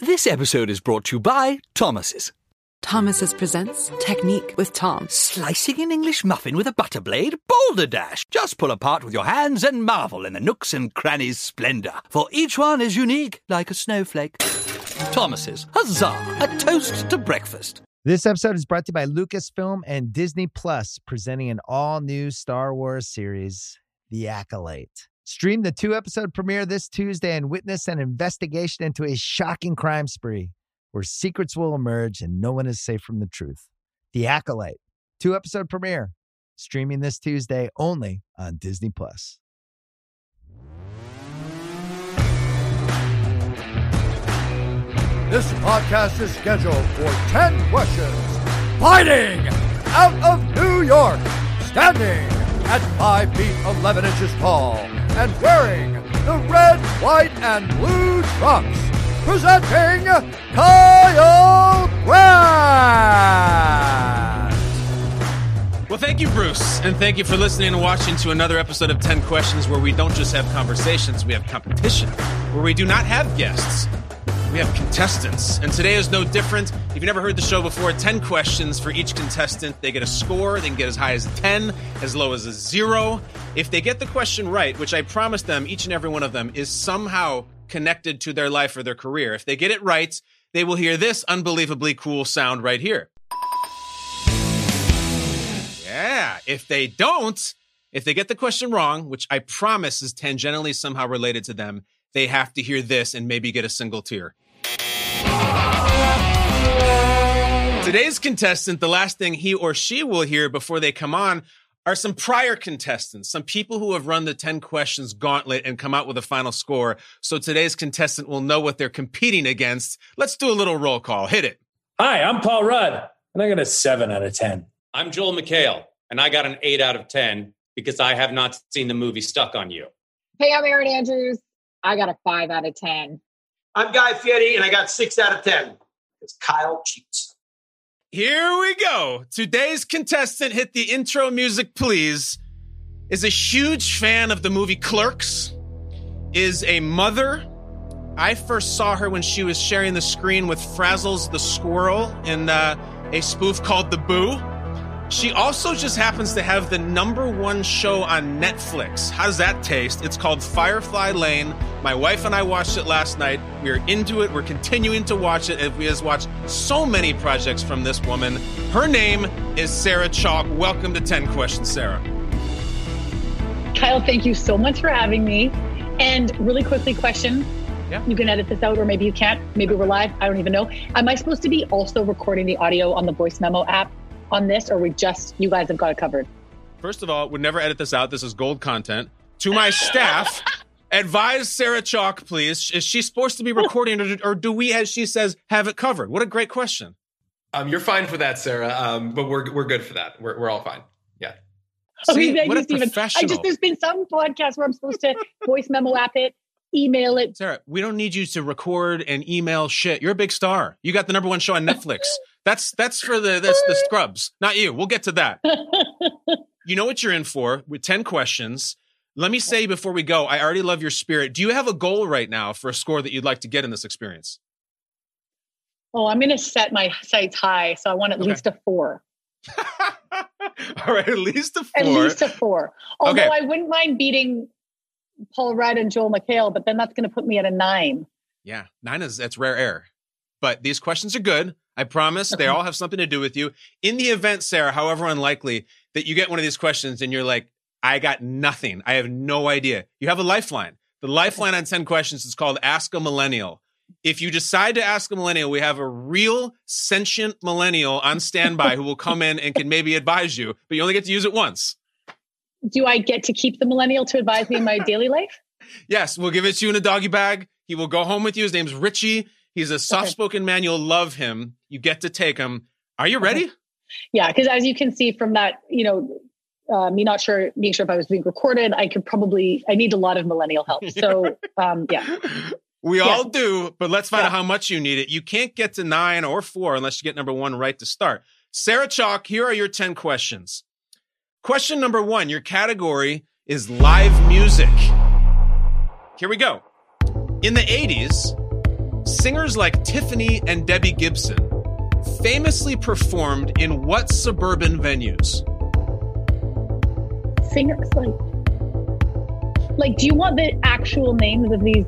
This episode is brought to you by Thomas's. Thomas's presents Technique with Tom. Slicing an English muffin with a butter blade? Boulder Dash! Just pull apart with your hands and marvel in the nooks and crannies' splendor, for each one is unique like a snowflake. Thomas's, huzzah! A toast to breakfast. This episode is brought to you by Lucasfilm and Disney Plus, presenting an all new Star Wars series, The Acolyte. Stream the two episode premiere this Tuesday and witness an investigation into a shocking crime spree where secrets will emerge and no one is safe from the truth. The Acolyte, two episode premiere, streaming this Tuesday only on Disney Plus. This podcast is scheduled for 10 questions. Fighting out of New York, standing at 5 feet 11 inches tall, and wearing the red, white, and blue trunks. Presenting Kyle Brandt. Well, thank you, Bruce, and thank you for listening and watching to another episode of 10 Questions where we don't just have conversations, we have competition, where we do not have guests. We have contestants, and today is no different. If you've never heard the show before, 10 questions for each contestant. They get a score. They can get as high as a 10, as low as a 0. If they get the question right, which I promise them, each and every one of them is somehow connected to their life or their career, if they get it right, they will hear this unbelievably cool sound right here. Yeah. If they don't, if they get the question wrong, which I promise is tangentially somehow related to them, they have to hear this and maybe get a single tear. Um, today's contestant, the last thing he or she will hear before they come on are some prior contestants, some people who have run the 10 questions gauntlet and come out with a final score. So today's contestant will know what they're competing against. Let's do a little roll call. Hit it. Hi, I'm Paul Rudd, and I got a 7 out of 10. I'm Joel McHale, and I got an 8 out of 10 because I have not seen the movie Stuck on You. Hey, I'm Erin Andrews. I got a 5 out of 10. I'm Guy Fieri, and I got 6 out of 10 because Kyle cheats. Here we go. Today's contestant, hit the intro music, please, is a huge fan of the movie Clerks, is a mother. I first saw her when she was sharing the screen with Frazzles the squirrel in uh, a spoof called The Boo. She also just happens to have the number one show on Netflix. How does that taste? It's called Firefly Lane. My wife and I watched it last night. We are into it. We're continuing to watch it. And we have watched so many projects from this woman. Her name is Sarah Chalke. Welcome to 10 Questions, Sarah. Kyle, thank you so much for having me. And really quickly, question. Yeah. You can edit this out, or maybe you can't. Maybe we're live. I don't even know. Am I supposed to be also recording the audio on the voice memo app on this, or we just, you guys have got it covered? First of all, would never edit this out. This is gold content. To my staff, advise Sarah Chalke, please. Is she supposed to be recording, or, or do we, as she says, have it covered? What a great question. Um, you're fine for that, Sarah. Um, but we're we're good for that. We're we're all fine. Yeah. Okay, See, thank what you, a Stephen. I just, there's been some podcasts where I'm supposed to voice memo app it, email it. Sarah, we don't need you to record and email shit. You're a big star. You got the number one show on Netflix. That's that's for the that's the scrubs, not you. We'll get to that. You know what you're in for with 10 questions. Let me say before we go, I already love your spirit. Do you have a goal right now for a score that you'd like to get in this experience? Oh, I'm going to set my sights high. So I want at Okay. least a four. All right, at least a four. At least a four. Although Okay. I wouldn't mind beating Paul Rudd and Joel McHale, but then that's going to put me at a nine. Yeah, nine is that's rare air. But these questions are good. I promise they all have something to do with you. In the event, Sarah, however unlikely, that you get one of these questions and you're like, I got nothing. I have no idea. You have a lifeline. The lifeline on 10 questions is called Ask a Millennial. If you decide to ask a millennial, we have a real sentient millennial on standby who will come in and can maybe advise you, but you only get to use it once. Do I get to keep the millennial to advise me in my daily life? Yes, we'll give it to you in a doggy bag. He will go home with you. His name's Richie. He's a soft spoken man. You'll love him. You get to take him. Are you ready? Yeah, because as you can see from that, you know, uh, me not sure, being sure if I was being recorded, I could probably, I need a lot of millennial help. So, um, yeah. We Yes. all do, but let's find Yeah. out how much you need it. You can't get to nine or four unless you get number one right to start. Sarah Chalke, here are your 10 questions. Question number one your category is live music. Here we go. In the 80s, Singers like Tiffany and Debbie Gibson famously performed in what suburban venues? Singers like, like, do you want the actual names of these?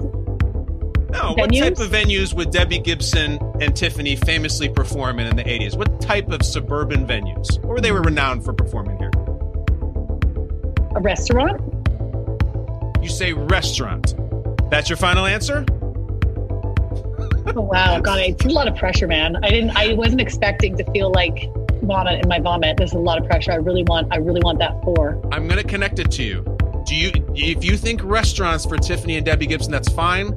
No, what type of venues would Debbie Gibson and Tiffany famously perform in in the 80s? What type of suburban venues? Or they were renowned for performing here? A restaurant? You say restaurant. That's your final answer? Oh wow, God, it's a lot of pressure, man. I didn't, I wasn't expecting to feel like vomit in my vomit. There's a lot of pressure. I really want, I really want that four. I'm going to connect it to you. Do you if you think restaurants for Tiffany and Debbie Gibson that's fine?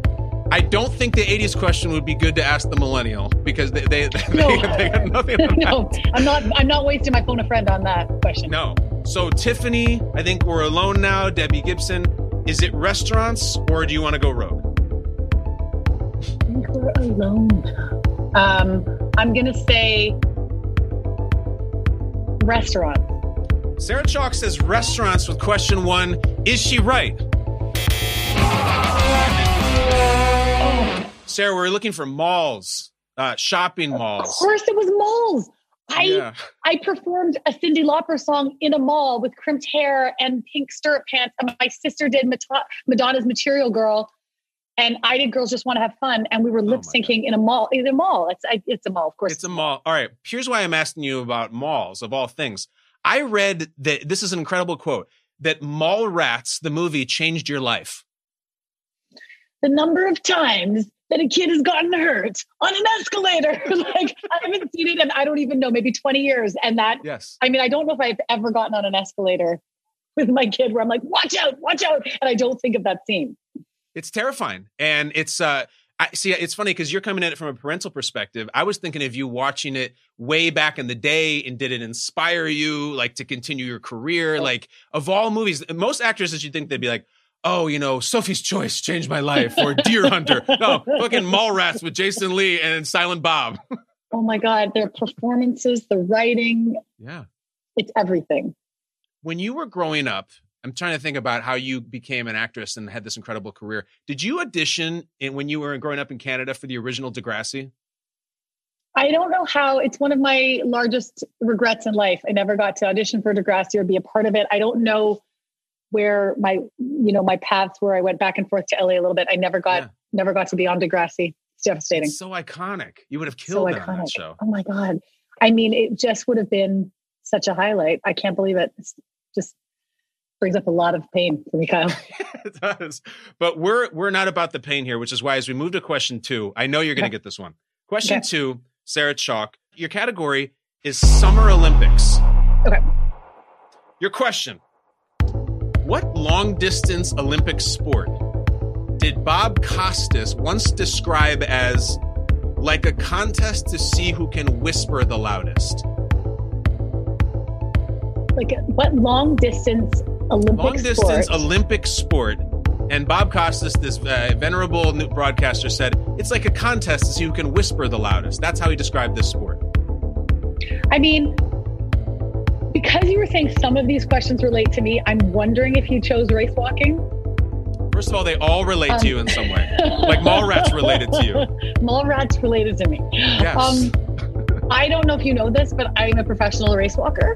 I don't think the 80s question would be good to ask the millennial because they they, they, No. they got nothing no, I'm not, I'm not wasting my phone a friend on that question. No. So Tiffany, I think we're alone now. Debbie Gibson, is it restaurants or do you want to go rogue? We're alone. Um, I'm gonna say restaurant. Sarah Chalke says restaurants with question one. Is she right? Sarah, we're looking for malls, uh, shopping malls. Of course, it was malls. I Yeah. I performed a Cyndi Lauper song in a mall with crimped hair and pink stirrup pants, and my sister did Madonna's Material Girl, and I did Girls Just Want to Have Fun, and we were oh lip syncing in a mall. It's a mall. It's I, it's a mall, of course. It's a mall. All right. Here's why I'm asking you about malls of all things. I read that this is an incredible quote that Mallrats, the movie, changed your life. the number of times that a kid has gotten hurt on an escalator. like I haven't seen it, and I don't even know, maybe 20 years. And that, Yes. I mean, I don't know if I've ever gotten on an escalator with my kid where I'm like, watch out, watch out. And I don't think of that scene. It's terrifying. And it's uh I see it's funny because you're coming at it from a parental perspective. I was thinking of you watching it way back in the day and did it inspire you like to continue your career? Like of all movies, most actresses you think they'd be like, Oh, you know, Sophie's Choice changed my life or Deer Hunter. No, fucking Mallrats with Jason Lee and Silent Bob. Oh my God, their performances, the writing, Yeah. it's everything. When you were growing up, I'm trying to think about how you became an actress and had this incredible career. Did you audition in, when you were growing up in Canada for the original Degrassi? I don't know how it's one of my largest regrets in life. I never got to audition for Degrassi or be a part of it. I don't know where my, you know, my paths where I went back and forth to LA a little bit. I never got, Yeah. never got to be on Degrassi. It's devastating. It's so iconic. You would have so killed on that iconic. show. Oh my God. I mean, it just would have been such a highlight. I can't believe it. It's just brings up a lot of pain for me, Kyle. it does. But we're we're not about the pain here, which is why as we move to question two, I know you're going to get this one. Question Okay. two, Sarah Chalke. Your category is Summer Olympics. Okay. Your question: What long distance Olympic sport did Bob Costas once describe as like a contest to see who can whisper the loudest? Like what long distance Olympic long distance sport? Olympic sport. And Bob Costas, this uh, venerable new broadcaster, said it's like a contest to see who can whisper the loudest. That's how he described this sport. I mean, because you were saying some of these questions relate to me, I'm wondering if you chose race walking. First of all, they all relate to you in some way. Like mall rats related to you. Mall rats related to me. Yes. Um, I don't know if you know this, but I'm a professional race walker.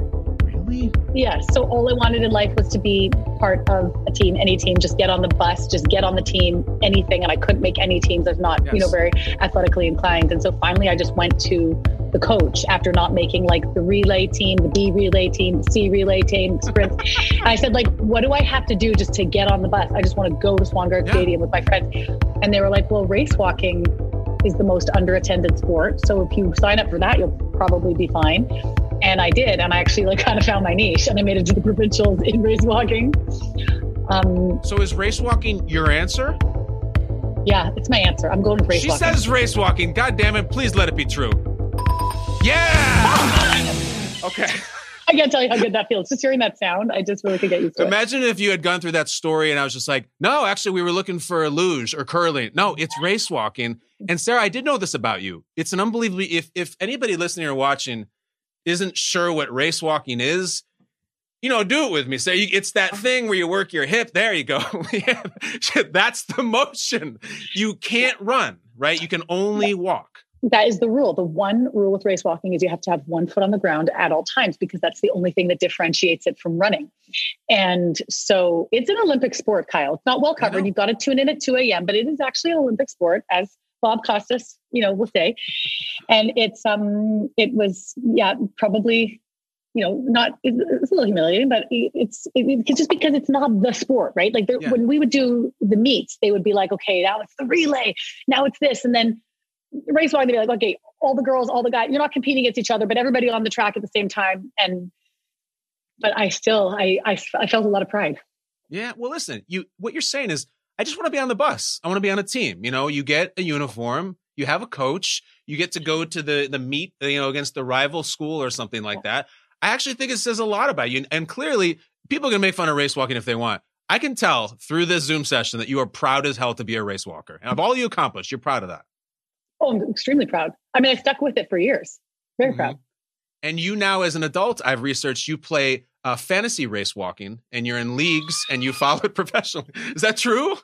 Really? Yes. So all I wanted in life was to be part of a team, any team, just get on the bus, just get on the team, anything. And I couldn't make any teams. I was not, you know, very athletically inclined. And so finally I just went to the coach after not making like the relay team, the B relay team, the C relay team, sprint. and I said, like, what do I have to do just to get on the bus? I just want to go to Swangard Yeah. Stadium with my friends. And they were like, well, race walking is the most underattended sport. So if you sign up for that, you'll probably be fine. And I did, and I actually like kind of found my niche, and I made it to the provincials in race walking. Um, So is race walking your answer? yeah, it's my answer. I'm going with race she walking. says race walking. God damn it! Please let it be true. Yeah. okay. I can't tell you how good that feels. Just hearing that sound, I just really could get used to it. Imagine if you had gone through that story and I was just like, no, actually, we were looking for a luge or curling. No, it's race walking. And Sarah, I did know this about you. It's an unbelievably, if, if anybody listening or watching isn't sure what race walking is, you know, do it with me. Say it's that uh-huh. thing where you work your hip. There you go. Yeah. That's the motion. You can't run. right? You can only walk. That is the rule. The one rule with race walking is you have to have one foot on the ground at all times because that's the only thing that differentiates it from running. And so it's an Olympic sport, Kyle. It's not well covered. You've got to tune in at 2 a.m., but it is actually an Olympic sport, as Bob Costas, you know, will say. And it's um it was, yeah, probably you know, not it's a little humiliating, but it's it, it's just because it's not the sport, right? Like yeah. when we would do the meets, they would be like, okay, now it's the relay, now it's this, and then race walking, they'd be like, okay, all the girls, all the guys, you're not competing against each other, but everybody on the track at the same time. And, but I still, I, I, I felt a lot of pride. Yeah. Well, listen, you, what you're saying is, I just want to be on the bus. I want to be on a team. You know, you get a uniform, you have a coach, you get to go to the, the meet, you know, against the rival school or something like that. I actually think it says a lot about you. And clearly, people can make fun of race walking if they want. I can tell through this Zoom session that you are proud as hell to be a race walker. And of all you accomplished, you're proud of that. Oh, I'm extremely proud. I mean, I stuck with it for years. Very mm-hmm. proud. And you now, as an adult, I've researched you play uh, fantasy race walking, and you're in leagues, and you follow it professionally. Is that true?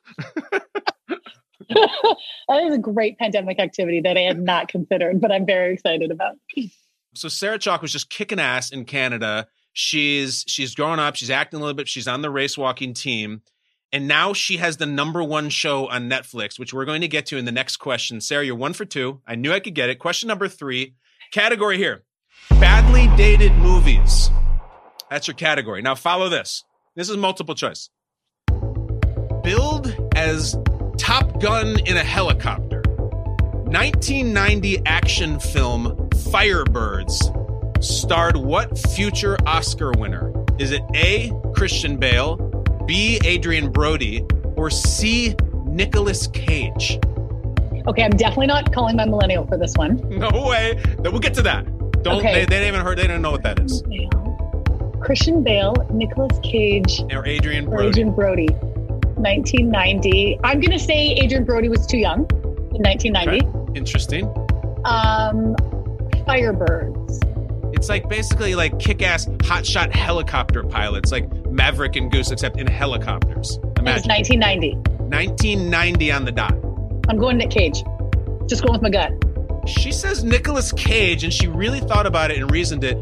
that is a great pandemic activity that I had not considered, but I'm very excited about. So Sarah Chalke was just kicking ass in Canada. She's she's grown up. She's acting a little bit. She's on the race walking team. And now she has the number one show on Netflix, which we're going to get to in the next question. Sarah, you're one for two. I knew I could get it. Question number three category here badly dated movies. That's your category. Now, follow this. This is multiple choice. Build as Top Gun in a helicopter. 1990 action film Firebirds starred what future Oscar winner? Is it A. Christian Bale? B. Adrien Brody, or C. Nicolas Cage? Okay, I'm definitely not calling my millennial for this one. No way. We'll get to that. Don't okay. they, they haven't even heard they don't know what that is. Christian Bale, Nicolas Cage, or Adrien Brody. Or Adrien Brody. 1990. I'm going to say Adrien Brody was too young in 1990. Okay. Interesting. Um, Firebirds. It's like basically like kick-ass hotshot helicopter pilots, like Maverick and Goose, except in helicopters. Imagine. It's 1990. 1990 on the dot. I'm going Nick Cage. Just going with my gut. She says Nicolas Cage, and she really thought about it and reasoned it.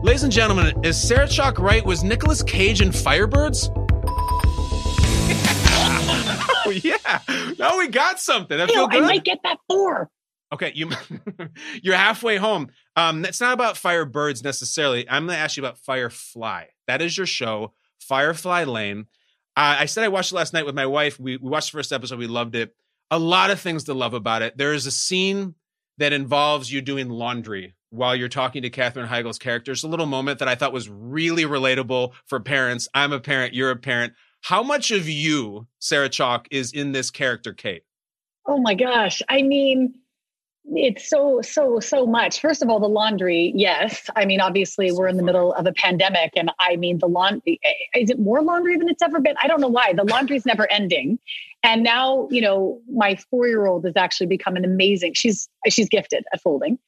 Ladies and gentlemen, is Sarah Chalke right? Was Nicolas Cage in Firebirds? oh, yeah. Now we got something. I feel good. I might get that four. Okay, you you're halfway home. Um, it's not about Firebirds necessarily. I'm going to ask you about Firefly. That is your show, Firefly Lane. Uh, I said I watched it last night with my wife. We, we watched the first episode. We loved it. A lot of things to love about it. There is a scene that involves you doing laundry while you're talking to Katherine Heigl's character. It's a little moment that I thought was really relatable for parents. I'm a parent. You're a parent. How much of you, Sarah Chalke, is in this character, Kate? Oh my gosh. I mean, it's so so so much first of all the laundry yes i mean obviously we're in the middle of a pandemic and i mean the laundry is it more laundry than it's ever been i don't know why the laundry's never ending and now you know my four year old has actually become an amazing she's she's gifted at folding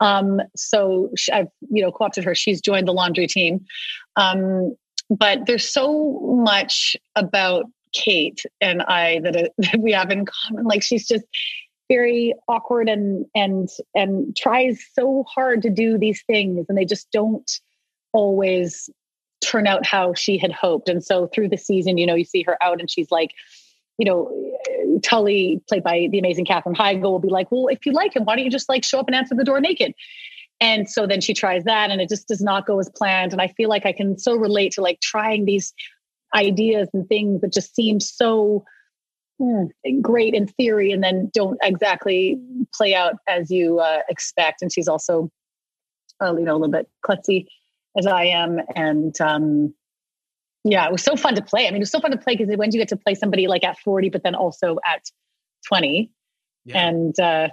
um so she, i've you know co-opted her. She's joined the laundry team. Um but there's so much about kate and i that, uh, that we have in common. Like she's just very awkward and and and tries so hard to do these things and they just don't always turn out how she had hoped. And so through the season you know you see her out and she's like you know tully played by the amazing Katherine Heigl will be like well if you like him why don't you just like show up and answer the door naked and so then she tries that and it just does not go as planned and i feel like i can so relate to like trying these ideas and things that just seem so mm, great in theory and then don't exactly play out as you uh, expect. And she's also, uh, you know, a little bit klutzy as I am. And um, yeah, it was so fun to play. I mean, it was so fun to play because when you get to play somebody like at 40, but then also at 20. Yeah. And uh,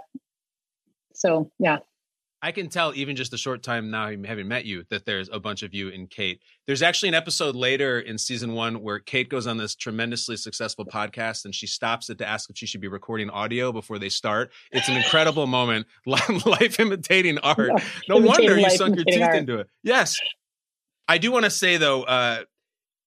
so, yeah, I can tell even just a short time now having met you that there's a bunch of you in Kate. There's actually an episode later in season one where Kate goes on this tremendously successful podcast and she stops it to ask if she should be recording audio before they start. It's an incredible moment. Life imitating art. No wonder you sunk your teeth art. into it. Yes. I do want to say though, uh,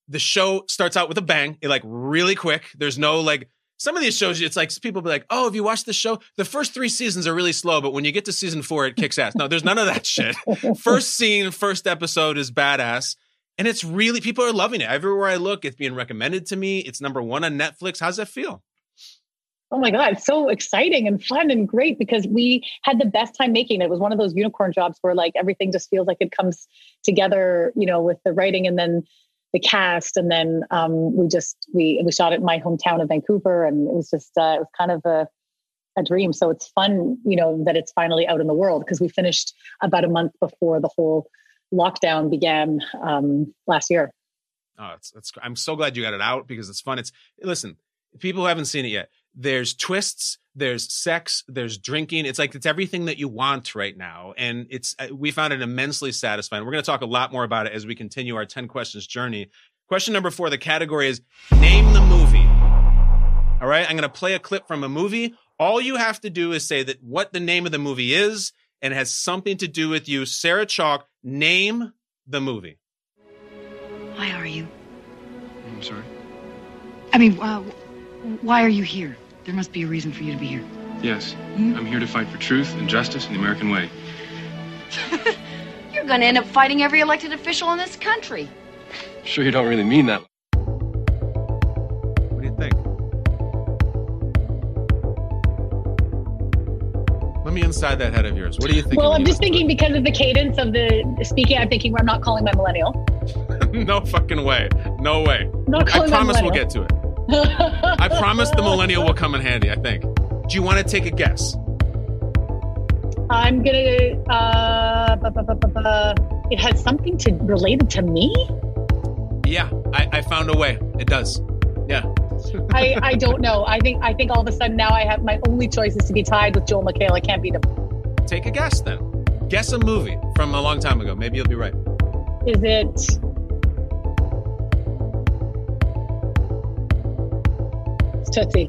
the show starts out with a bang, like really quick. There's no like some of these shows, it's like people be like, "Oh, have you watched the show? The first three seasons are really slow, but when you get to season four, it kicks ass." No, there's none of that shit. First scene, first episode is badass, and it's really people are loving it. Everywhere I look, it's being recommended to me. It's number one on Netflix. How's that feel? Oh my God, it's so exciting and fun and great because we had the best time making it. It was one of those unicorn jobs where like everything just feels like it comes together, you know, with the writing and then the cast. And then um, we just, we, we shot it in my hometown of Vancouver and it was just, uh, it was kind of a, a dream. So it's fun, you know, that it's finally out in the world because we finished about a month before the whole lockdown began um, last year. Oh, it's, it's, I'm so glad you got it out because it's fun. It's, listen, people who haven't seen it yet, there's twists there's sex there's drinking. It's like it's everything that you want right now. And it's uh, we found it immensely satisfying. We're going to talk a lot more about it as we continue our 10 questions journey. Question number four the category is name the movie. All right i'm going to play a clip from a movie. All you have to do is say that what the name of the movie is and has something to do with you. Sarah Chalke name the movie. Why are you? I'm sorry? I mean uh, why are you here there must be a reason for you to be here. Yes. Hmm? I'm here to fight for truth and justice in the American way. You're going to end up fighting every elected official in this country. Sure, you don't really mean that. What do you think? Let me inside that head of yours. What do you think? Well, I'm just thinking because of the cadence of the speaking, I'm thinking I'm not calling my millennial. no fucking way. No way. Not calling I promise we'll get to it. I promise the millennial will come in handy, I think. Do you want to take a guess? I'm gonna. Uh, bu- bu- bu- it has something to related to me. Yeah, I, I found a way. It does. Yeah. I, I don't know. I think I think all of a sudden now I have my only choice is to be tied with Joel McHale. I can't beat him. Take a guess then. Guess a movie from a long time ago. Maybe you'll be right. Is it Tootsie.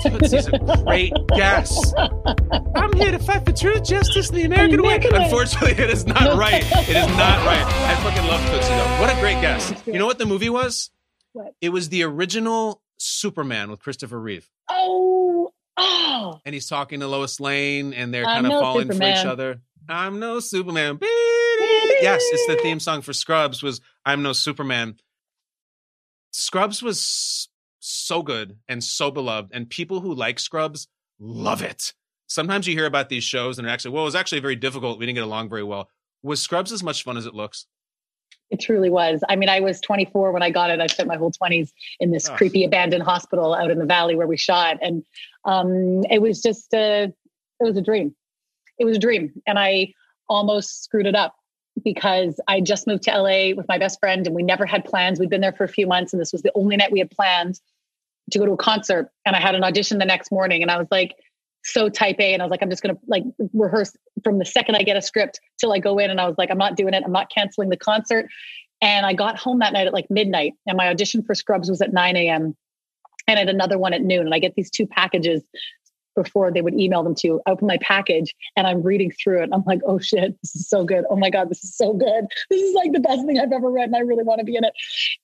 Tootsie's a great guess. I'm here to fight for truth, justice, and the American, American way. way. Unfortunately, it is not right. It is not right. I fucking love Tootsie though. What a great guess. You know what the movie was? What? It was the original Superman with Christopher Reeve. Oh, oh. And he's talking to Lois Lane, and they're kind of falling Superman. for each other. I'm no Superman. yes, it's the theme song for Scrubs. Was I'm no Superman. Scrubs was so good and so beloved, and people who like Scrubs love it. Sometimes you hear about these shows and actually, well, it was actually very difficult. We didn't get along very well. Was Scrubs as much fun as it looks? It truly was. I mean, I was 24 when I got it. I spent my whole 20s in this oh. creepy abandoned hospital out in the valley where we shot, and um, it was just a, it was a dream. It was a dream, and I almost screwed it up because I just moved to LA with my best friend, and we never had plans. We'd been there for a few months, and this was the only night we had planned to go to a concert and I had an audition the next morning and I was like so type A and I was like I'm just going to like rehearse from the second I get a script till I go in and I was like I'm not doing it I'm not canceling the concert and I got home that night at like midnight and my audition for Scrubs was at 9 a.m. and I had another one at noon and I get these two packages before they would email them to you. I open my package and I'm reading through it. I'm like, oh shit, this is so good. Oh my God, this is so good. This is like the best thing I've ever read and I really want to be in it.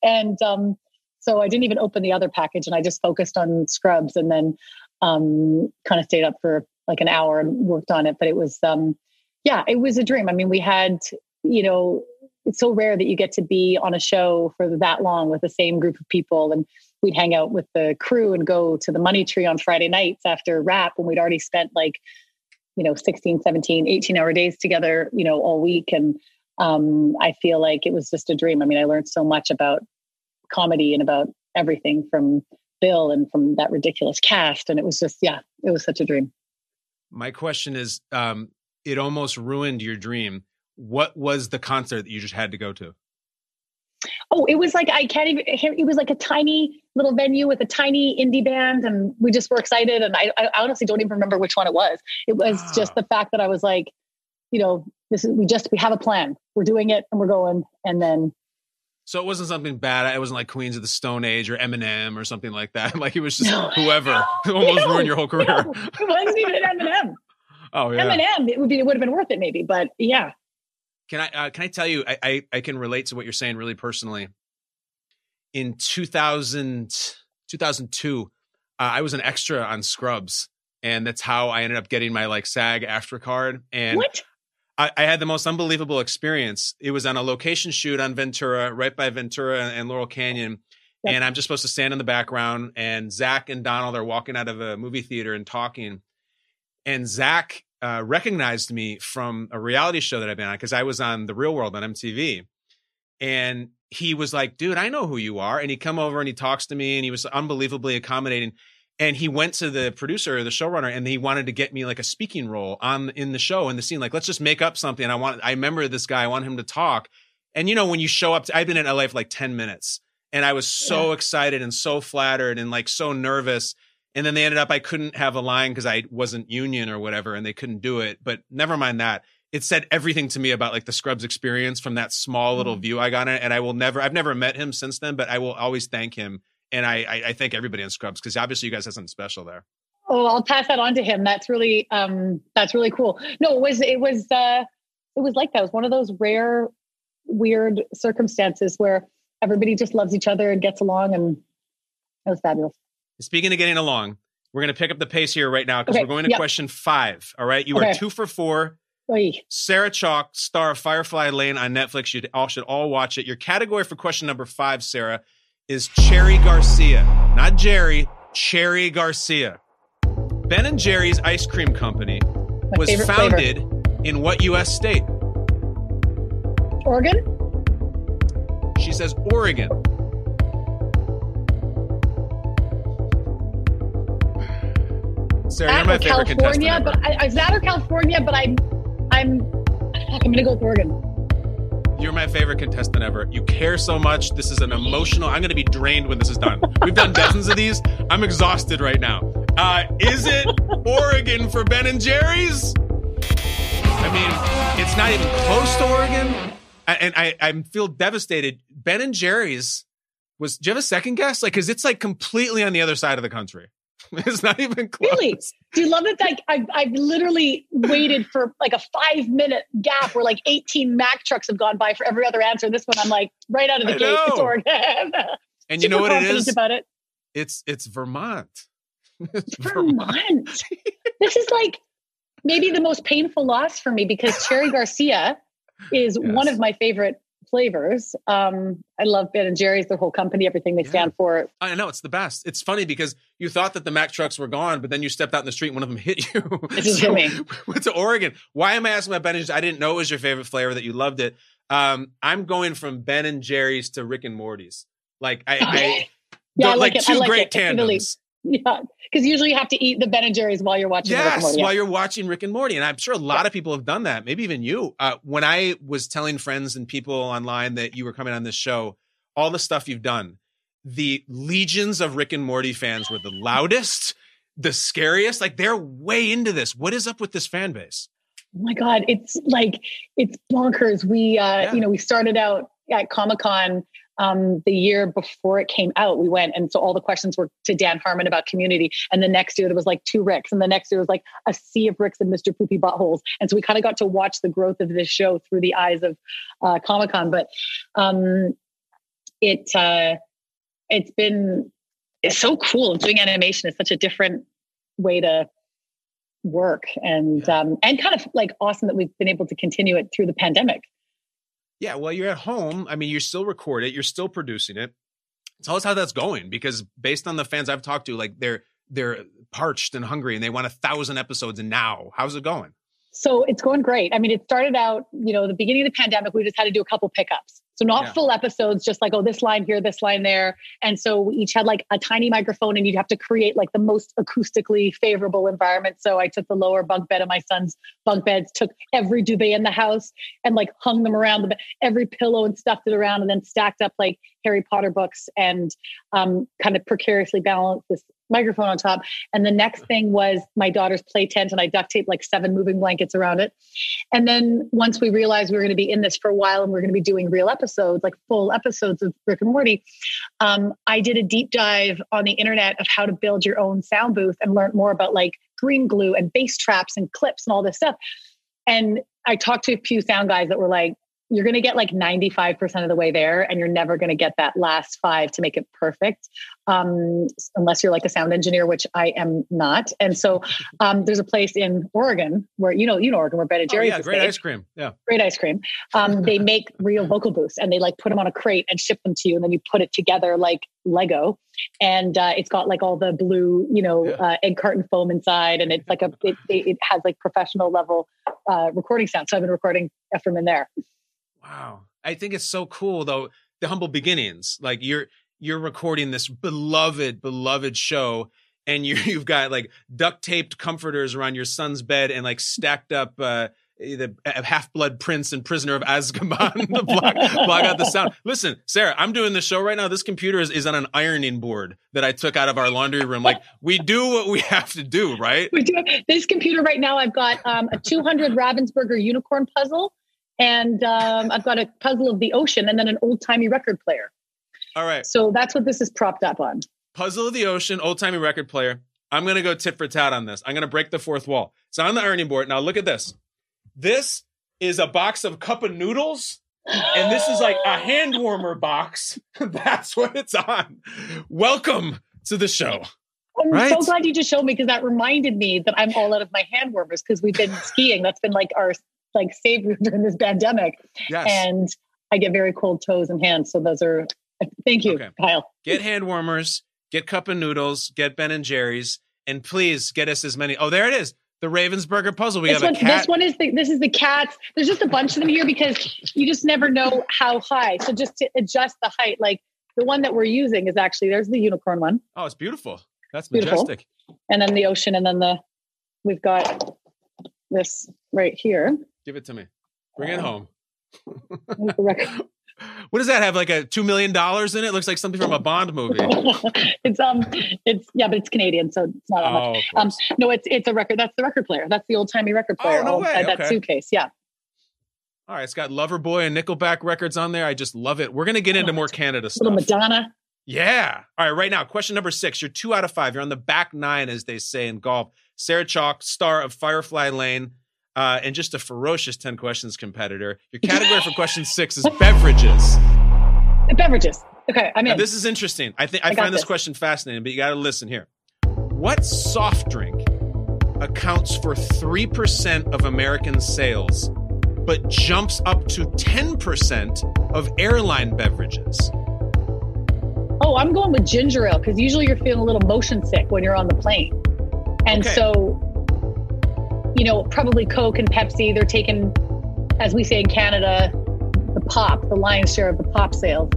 And um, so I didn't even open the other package and I just focused on Scrubs and then um, kind of stayed up for like an hour and worked on it. But it was, um, yeah, it was a dream. I mean, we had, you know, it's so rare that you get to be on a show for that long with the same group of people. And we'd hang out with the crew and go to the money tree on Friday nights after wrap when we'd already spent like, you know, 16, 17, 18 hour days together, you know, all week. And um, I feel like it was just a dream. I mean, I learned so much about comedy and about everything from Bill and from that ridiculous cast. And it was just, yeah, it was such a dream. My question is um, it almost ruined your dream. What was the concert that you just had to go to? Oh, it was like I can't even. It was like a tiny little venue with a tiny indie band, and we just were excited. And I, I honestly don't even remember which one it was. It was ah. just the fact that I was like, you know, this is we just we have a plan. We're doing it, and we're going. And then so it wasn't something bad. It wasn't like Queens of the Stone Age or Eminem or something like that. Like it was just no, whoever no, almost no, ruined your whole career. it wasn't even Eminem. Oh yeah, Eminem. It would be. It would have been worth it maybe, but yeah. Can I uh, can I tell you? I, I I can relate to what you're saying really personally. In 2000, 2002, uh, I was an extra on Scrubs, and that's how I ended up getting my like SAG AFTRA card. And what? I, I, had the most unbelievable experience. It was on a location shoot on Ventura, right by Ventura and, Laurel Canyon. Yep. And I'm just supposed to stand in the background, and Zach and Donald are walking out of a movie theater and talking. And Zach uh, recognized me from a reality show that I've been on because I was on The Real World on MTV. And he was like, dude, I know who you are. And he come over and he talks to me and he was unbelievably accommodating. And he went to the producer, the showrunner, and he wanted to get me like a speaking role on in the show in the scene. Like, let's just make up something. I want I remember this guy, I want him to talk. And you know, when you show up to, I've been in LA for like 10 minutes and I was so yeah. excited and so flattered and like so nervous. And then they ended up I couldn't have a line because I wasn't union or whatever, and they couldn't do it. But never mind that it said everything to me about like the Scrubs experience from that small little mm. view I got in it. And I will never, I've never met him since then, but I will always thank him. And I, I, I thank everybody in Scrubs because obviously you guys have something special there. Oh, I'll pass that on to him. That's really, um, that's really cool. No, it was, it was, uh, it was like that. It was one of those rare, weird circumstances where everybody just loves each other and gets along, and it was fabulous. Speaking of getting along, we're going to pick up the pace here right now because okay. we're going to yep. question five. All right, you okay. are two for four. Oy. Sarah Chalke, star of Firefly Lane on Netflix. You all should all watch it. Your category for question number five, Sarah, is Cherry Garcia, not Jerry. Cherry Garcia. Ben and Jerry's ice cream company My was founded flavor. in what U.S. state? Oregon. She says Oregon. Sarah, that you're my favorite California, but I, is that or California? But I'm, I'm I'm gonna go with Oregon. You're my favorite contestant ever. You care so much. This is an emotional. I'm gonna be drained when this is done. We've done dozens of these. I'm exhausted right now. Uh, is it Oregon for Ben and Jerry's? I mean, it's not even close to Oregon. And I, I feel devastated. Ben and Jerry's was. Do you have a second guess? Like, because it's like completely on the other side of the country. It's not even close. Really? Do you love it? Like I've, I've literally waited for like a five minute gap where like 18 Mack trucks have gone by for every other answer. This one I'm like right out of the I gate. Know. It's Oregon. and you know what it is? About it. It's it's Vermont. It's Vermont. this is like maybe the most painful loss for me because Cherry Garcia is yes. one of my favorite flavors. Um, I love Ben and Jerry's, the whole company, everything they yeah. stand for. I know it's the best. It's funny because you thought that the Mack trucks were gone, but then you stepped out in the street and one of them hit you. It just so, hit me. Went to Oregon. Why am I asking about Ben and Jerry's? I didn't know it was your favorite flavor that you loved it. Um, I'm going from Ben and Jerry's to Rick and Morty's. Like I, I yeah, I like, like two like great tandems. Yeah, because usually you have to eat the Ben and Jerry's while you're watching. Yes, Morty, while you're watching Rick and Morty, and I'm sure a lot yeah. of people have done that. Maybe even you. Uh, when I was telling friends and people online that you were coming on this show, all the stuff you've done, the legions of Rick and Morty fans were the loudest, the scariest. Like they're way into this. What is up with this fan base? Oh my god, it's like it's bonkers. We, uh, yeah. you know, we started out at Comic Con um, the year before it came out, we went, and so all the questions were to Dan Harmon about community. And the next year there was like two Ricks, and the next year was like a sea of Ricks and Mr. Poopy Buttholes. And so we kind of got to watch the growth of this show through the eyes of uh, Comic Con. But um, it uh, it's been it's so cool. Doing animation is such a different way to work, and um, and kind of like awesome that we've been able to continue it through the pandemic. Yeah, well, you're at home. I mean, you still record it, you're still producing it. Tell us how that's going, because based on the fans I've talked to, like they're they're parched and hungry, and they want a thousand episodes now. How's it going? So it's going great. I mean, it started out, you know, the beginning of the pandemic, we just had to do a couple pickups. So not yeah. full episodes, just like, oh, this line here, this line there. And so we each had like a tiny microphone and you'd have to create like the most acoustically favorable environment. So I took the lower bunk bed of my son's bunk beds, took every duvet in the house and like hung them around the bed, every pillow and stuffed it around and then stacked up like Harry Potter books and um, kind of precariously balanced this microphone on top. And the next thing was my daughter's play tent, and I duct taped like seven moving blankets around it. And then once we realized we were going to be in this for a while and we are going to be doing real episodes, like full episodes of Rick and Morty, um, I did a deep dive on the internet of how to build your own sound booth and learned more about like green glue and bass traps and clips and all this stuff. And I talked to a few sound guys that were like, you're going to get like 95% of the way there and you're never going to get that last five to make it perfect um, unless you're like a sound engineer which i am not and so um, there's a place in oregon where you know you know oregon where ben and Oh, jerry's yeah, great made. ice cream. Yeah. great ice cream um, they make real vocal booths and they like put them on a crate and ship them to you and then you put it together like lego and uh, it's got like all the blue you know uh, egg carton foam inside and it's like a it, it it has like professional level uh, recording sound so i've been recording from in there Wow. I think it's so cool though, the humble beginnings. Like you're you're recording this beloved, beloved show and you you've got like duct taped comforters around your son's bed and like stacked up uh the half blood prince and prisoner of Azkaban to block, block out the sound. Listen, Sarah, I'm doing the show right now. This computer is, is on an ironing board that I took out of our laundry room. Like we do what we have to do, right? we do this computer right now i've got um, a 200 ravensburger unicorn puzzle and um, i've got a puzzle of the ocean and then an old-timey record player All right. so that's what this is propped up on Puzzle of the Ocean, old timey record player. I'm going to go tit for tat on this. I'm going to break the fourth wall. It's on the ironing board. Now, look at this. This is a box of cup of noodles, and this is like a hand warmer box. That's what it's on. Welcome to the show. I'm Right. so glad you just showed me because that reminded me that I'm all out of my hand warmers because we've been skiing. That's been like our like savior during this pandemic. Yes. And I get very cold toes and hands. So those are thank you, Okay. Kyle. Get hand warmers, get cup of noodles, get Ben and Jerry's, and please get us as many. Oh, there it is. The Ravensburger puzzle. We This have one, a cat. this one is the this is the cats. There's just a bunch of them here because you just never know how high. So just to adjust the height, like the one that we're using is actually there's the unicorn one, Oh, it's beautiful. That's Beautiful. majestic. and then the ocean, and then the we've got this right here. Give it to me. Bring it home. Here's the record. What does that have? Like a two million dollars in it? Looks like something from a Bond movie. it's um it's yeah, but it's Canadian, so it's not that Oh, much. Um, no, it's it's a record. That's the record player. That's the old timey record player. Oh, no way. That Okay. suitcase. Yeah. All right, it's got Loverboy and Nickelback records on there. I just love it. We're gonna get into more Canada stuff. Little Madonna. Yeah. All right, right now, question number six. You're two out of five. You're on the back nine, as they say in golf. Sarah Chalke, star of Firefly Lane, uh, and just a ferocious 10 questions competitor. Your category for question six is beverages. Beverages. Okay, I'm Now, in. this is interesting. I think I, I find this this. question fascinating, but you got to listen here. What soft drink accounts for 3% of American sales, but jumps up to 10% of airline beverages? Oh, I'm going with ginger ale because usually you're feeling a little motion sick when you're on the plane. And Okay. so, you know, probably Coke and Pepsi, they're taking, as we say in Canada, the pop, the lion's share of the pop sales.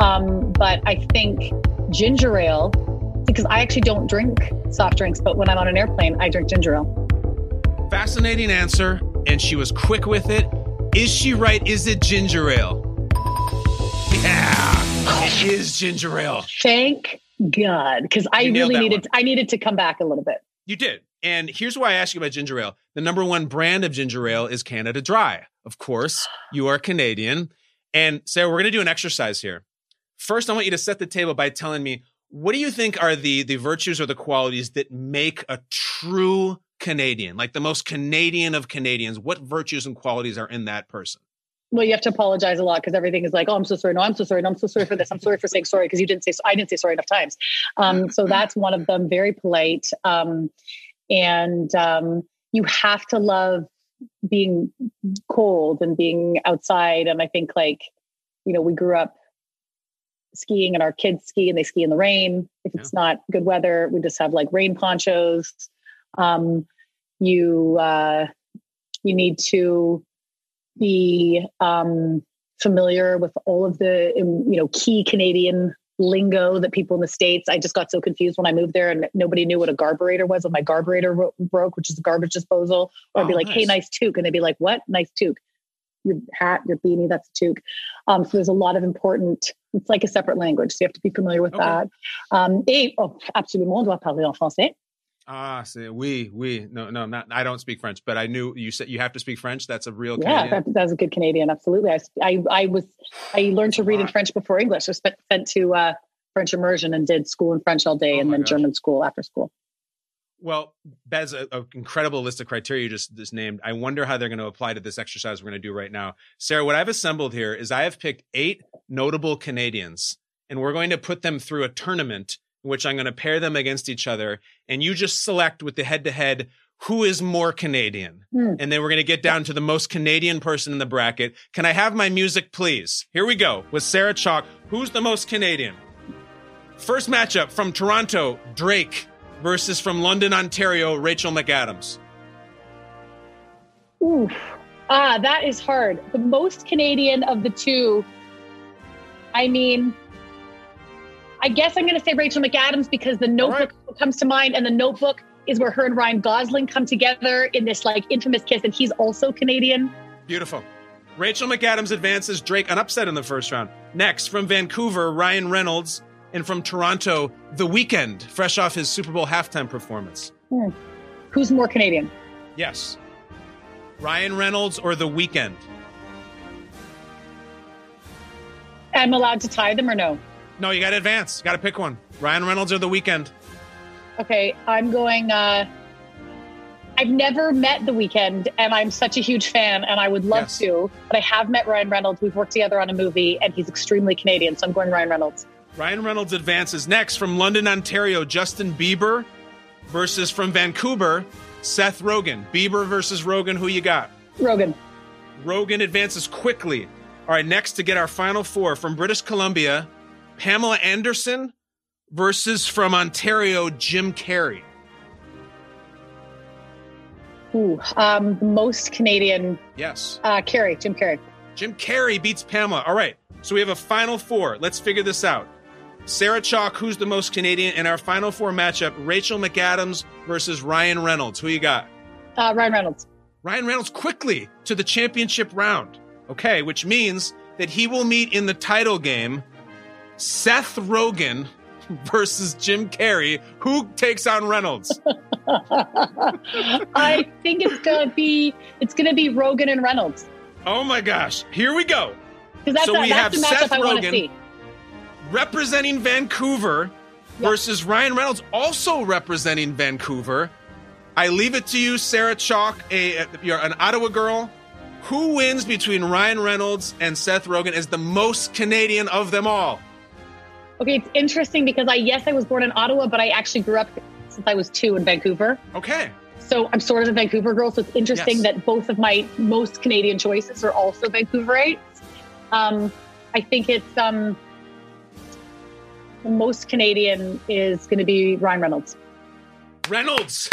Um, but I think ginger ale, because I actually don't drink soft drinks, but when I'm on an airplane, I drink ginger ale. Fascinating answer, and she was quick with it. Is she right? Is it ginger ale? Yeah, it is ginger ale. Thank God, because I really needed, I needed to come back a little bit. You did. And here's why I ask you about ginger ale. The number one brand of ginger ale is Canada Dry. Of course, you are Canadian. And Sarah, we're going to do an exercise here. First, I want you to set the table by telling me what do you think are the the virtues or the qualities that make a true Canadian, like the most Canadian of Canadians? What virtues and qualities are in that person? Well, you have to apologize a lot because everything is like, oh, I'm so sorry. No, I'm so sorry. No, I'm so sorry for this. I'm sorry for saying sorry because you didn't say. I didn't say sorry enough times. Um, so that's one of them. Very polite, um, and um, you have to love being cold and being outside. And I think like, you know, we grew up skiing, and our kids ski, and they ski in the rain. If it's not good weather, we just have like rain ponchos. Um, you uh, you need to be um, familiar with all of the you know key Canadian lingo that people in the states. I just got so confused when I moved there, and nobody knew what a garburator was. When my garburator ro- broke, which is a garbage disposal, or I'd be Oh, like, "Hey, nice. nice toque," and they'd be like, "What? Nice toque." Your hat, your beanie, that's a toque. Um, so there's a lot of important. It's like a separate language, so you have to be familiar with Okay. that. Um, et oh, absolument, on doit parler en français. Ah, see, we, we, no, no, not, I don't speak French, but I knew you said you have to speak French. That's a real Yeah, Canadian. that, that's a good Canadian. Absolutely. I, I, I was, I learned to read in French before English. I was spent, sent to uh, French immersion and did school in French all day Oh and then gosh. German school after school. Well, that's an incredible list of criteria you just, just named. I wonder how they're going to apply to this exercise we're going to do right now. Sarah, what I've assembled here is I have picked eight notable Canadians, and we're going to put them through a tournament in which I'm going to pair them against each other, and you just select with the head to head who is more Canadian. Hmm. And then we're going to get down to the most Canadian person in the bracket. Can I have my music, please? Here we go with Sarah Chalke. Who's the most Canadian? First matchup from Toronto, Drake versus from London, Ontario, Rachel McAdams. Oof. Ah, that is hard. The most Canadian of the two. I mean, I guess I'm going to say Rachel McAdams because the Notebook comes to mind, and the Notebook is where her and Ryan Gosling come together in this like infamous kiss, and he's also Canadian. Beautiful. Rachel McAdams advances Drake an upset in the first round. Next, from Vancouver, Ryan Reynolds, and from Toronto, The Weeknd, fresh off his Super Bowl halftime performance. Hmm. Who's more Canadian? Yes. Ryan Reynolds or The Weeknd? I'm allowed to tie them or no? No, you got to advance. Got to pick one. Ryan Reynolds or The Weeknd? Okay, I'm going. uh I've never met The Weeknd, and I'm such a huge fan, and I would love Yes. to. But I have met Ryan Reynolds. We've worked together on a movie, and he's extremely Canadian, so I'm going Ryan Reynolds. Ryan Reynolds advances next from London, Ontario, Justin Bieber versus from Vancouver, Seth Rogen. Bieber versus Rogen, who you got? Rogen. Rogen advances quickly. All right, next to get our final four from British Columbia, Pamela Anderson versus from Ontario, Jim Carrey. Ooh, um, most Canadian. Yes. Uh, Carrey, Jim Carrey. Jim Carrey beats Pamela. All right, so we have a final four. Let's figure this out. Sarah Chalke, who's the most Canadian in our final four matchup? Rachel McAdams versus Ryan Reynolds. Who you got? Uh, Ryan Reynolds. Ryan Reynolds quickly to the championship round. Okay, which means that he will meet in the title game Seth Rogen versus Jim Carrey. Who takes on Reynolds? I think it's gonna be it's gonna be Rogen and Reynolds Oh my gosh, here we go. that's, So a, we that's have Seth Rogen. representing Vancouver versus Ryan Reynolds, also representing Vancouver. I leave it to you, Sarah Chalke, a, you're an Ottawa girl. Who wins between Ryan Reynolds and Seth Rogen as the most Canadian of them all? Okay, it's interesting because I yes I was born in Ottawa, but I actually grew up since I was two in Vancouver. Okay. So I'm sort of a Vancouver girl. So it's interesting Yes. that both of my most Canadian choices are also Vancouverites. Um, I think it's um, the most Canadian is going to be Ryan Reynolds. Reynolds.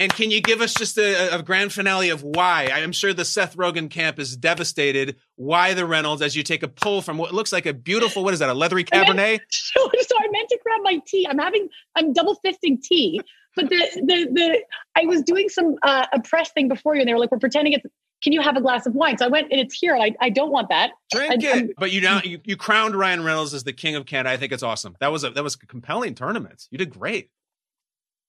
And can you give us just a, a grand finale of why? I'm sure the Seth Rogen camp is devastated. Why the Reynolds as you take a pull from what looks like a beautiful, what is that, a leathery Cabernet? So, so I meant to grab my tea. I'm having, I'm double fisting tea. But the, the, the, I was doing some, uh, a press thing before you and they were like, we're pretending it's, can you have a glass of wine? So I went and it's here. I, I don't want that. Drink I- it. I'm- but you now you, you crowned Ryan Reynolds as the king of Canada. I think it's awesome. That was a that was a compelling tournament. You did great.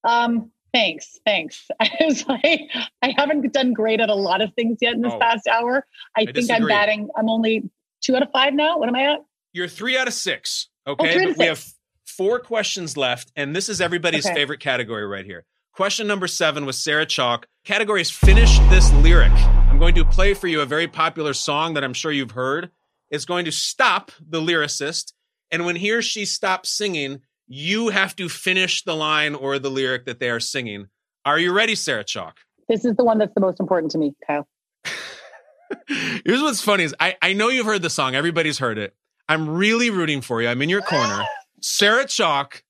Um, thanks, thanks. I was like, I haven't done great at a lot of things yet in this Oh. past hour. I, I think I'm batting. I'm only two out of five now. What am I at? You're three out of six. Oh, Okay. but of we have four questions left, and this is everybody's Okay. favorite category right here. Question number seven was Sarah Chalke. Category is finish this lyric. I'm going to play for you a very popular song that I'm sure you've heard. It's going to stop the lyricist, and when he or she stops singing, you have to finish the line or the lyric that they are singing. Are you ready, Sarah Chalke? This is the one that's the most important to me, Kyle. Here's what's funny is I, I know you've heard the song. Everybody's heard it. I'm really rooting for you. I'm in your corner. Sarah Chalke,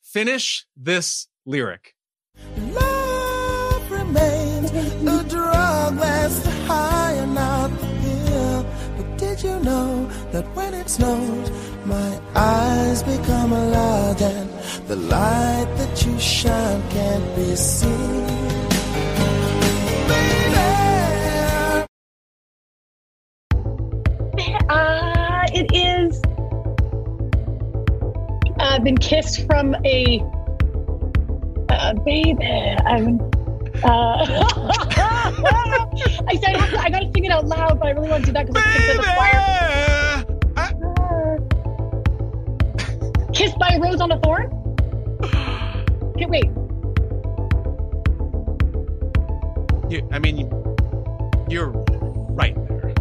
finish this lyric. Love remains a drug that's high and out the hill. But did you know that when it snows, my eyes become a lot and the light that you shine can't be seen? Baby, Uh, it is. I've been kissed from a uh, baby. I'm. Uh, I said, I, to, I gotta sing it out loud, but I really want to do that because it's the choir. kissed by a rose on a thorn? Okay, wait. I mean, you're right there.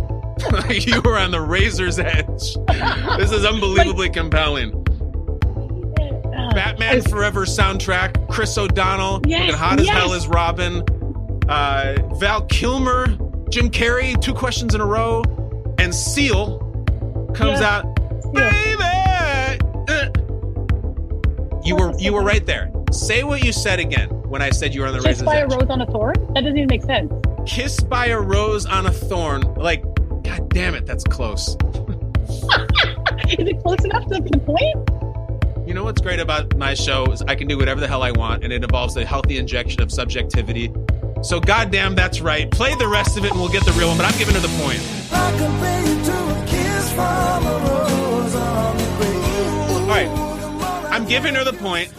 you were on the razor's edge. This is unbelievably like, compelling. Uh, Batman Forever soundtrack, Chris O'Donnell, yes, hot as yes. hell as Robin, uh, Val Kilmer, Jim Carrey, two questions in a row, and Seal comes yeah. out. Yeah. You were you were right there. Say what you said again when I said you were on the Kissed razor's by a rose on a thorn? That doesn't even make sense. Kissed by a rose on a thorn. Like, god damn it, that's close. Is it close enough to the point? You know what's great about my show is I can do whatever the hell I want, and it involves a healthy injection of subjectivity. So, goddamn, that's right. Play the rest of it, and we'll get the real one. But I'm giving her the point. Giving her the point.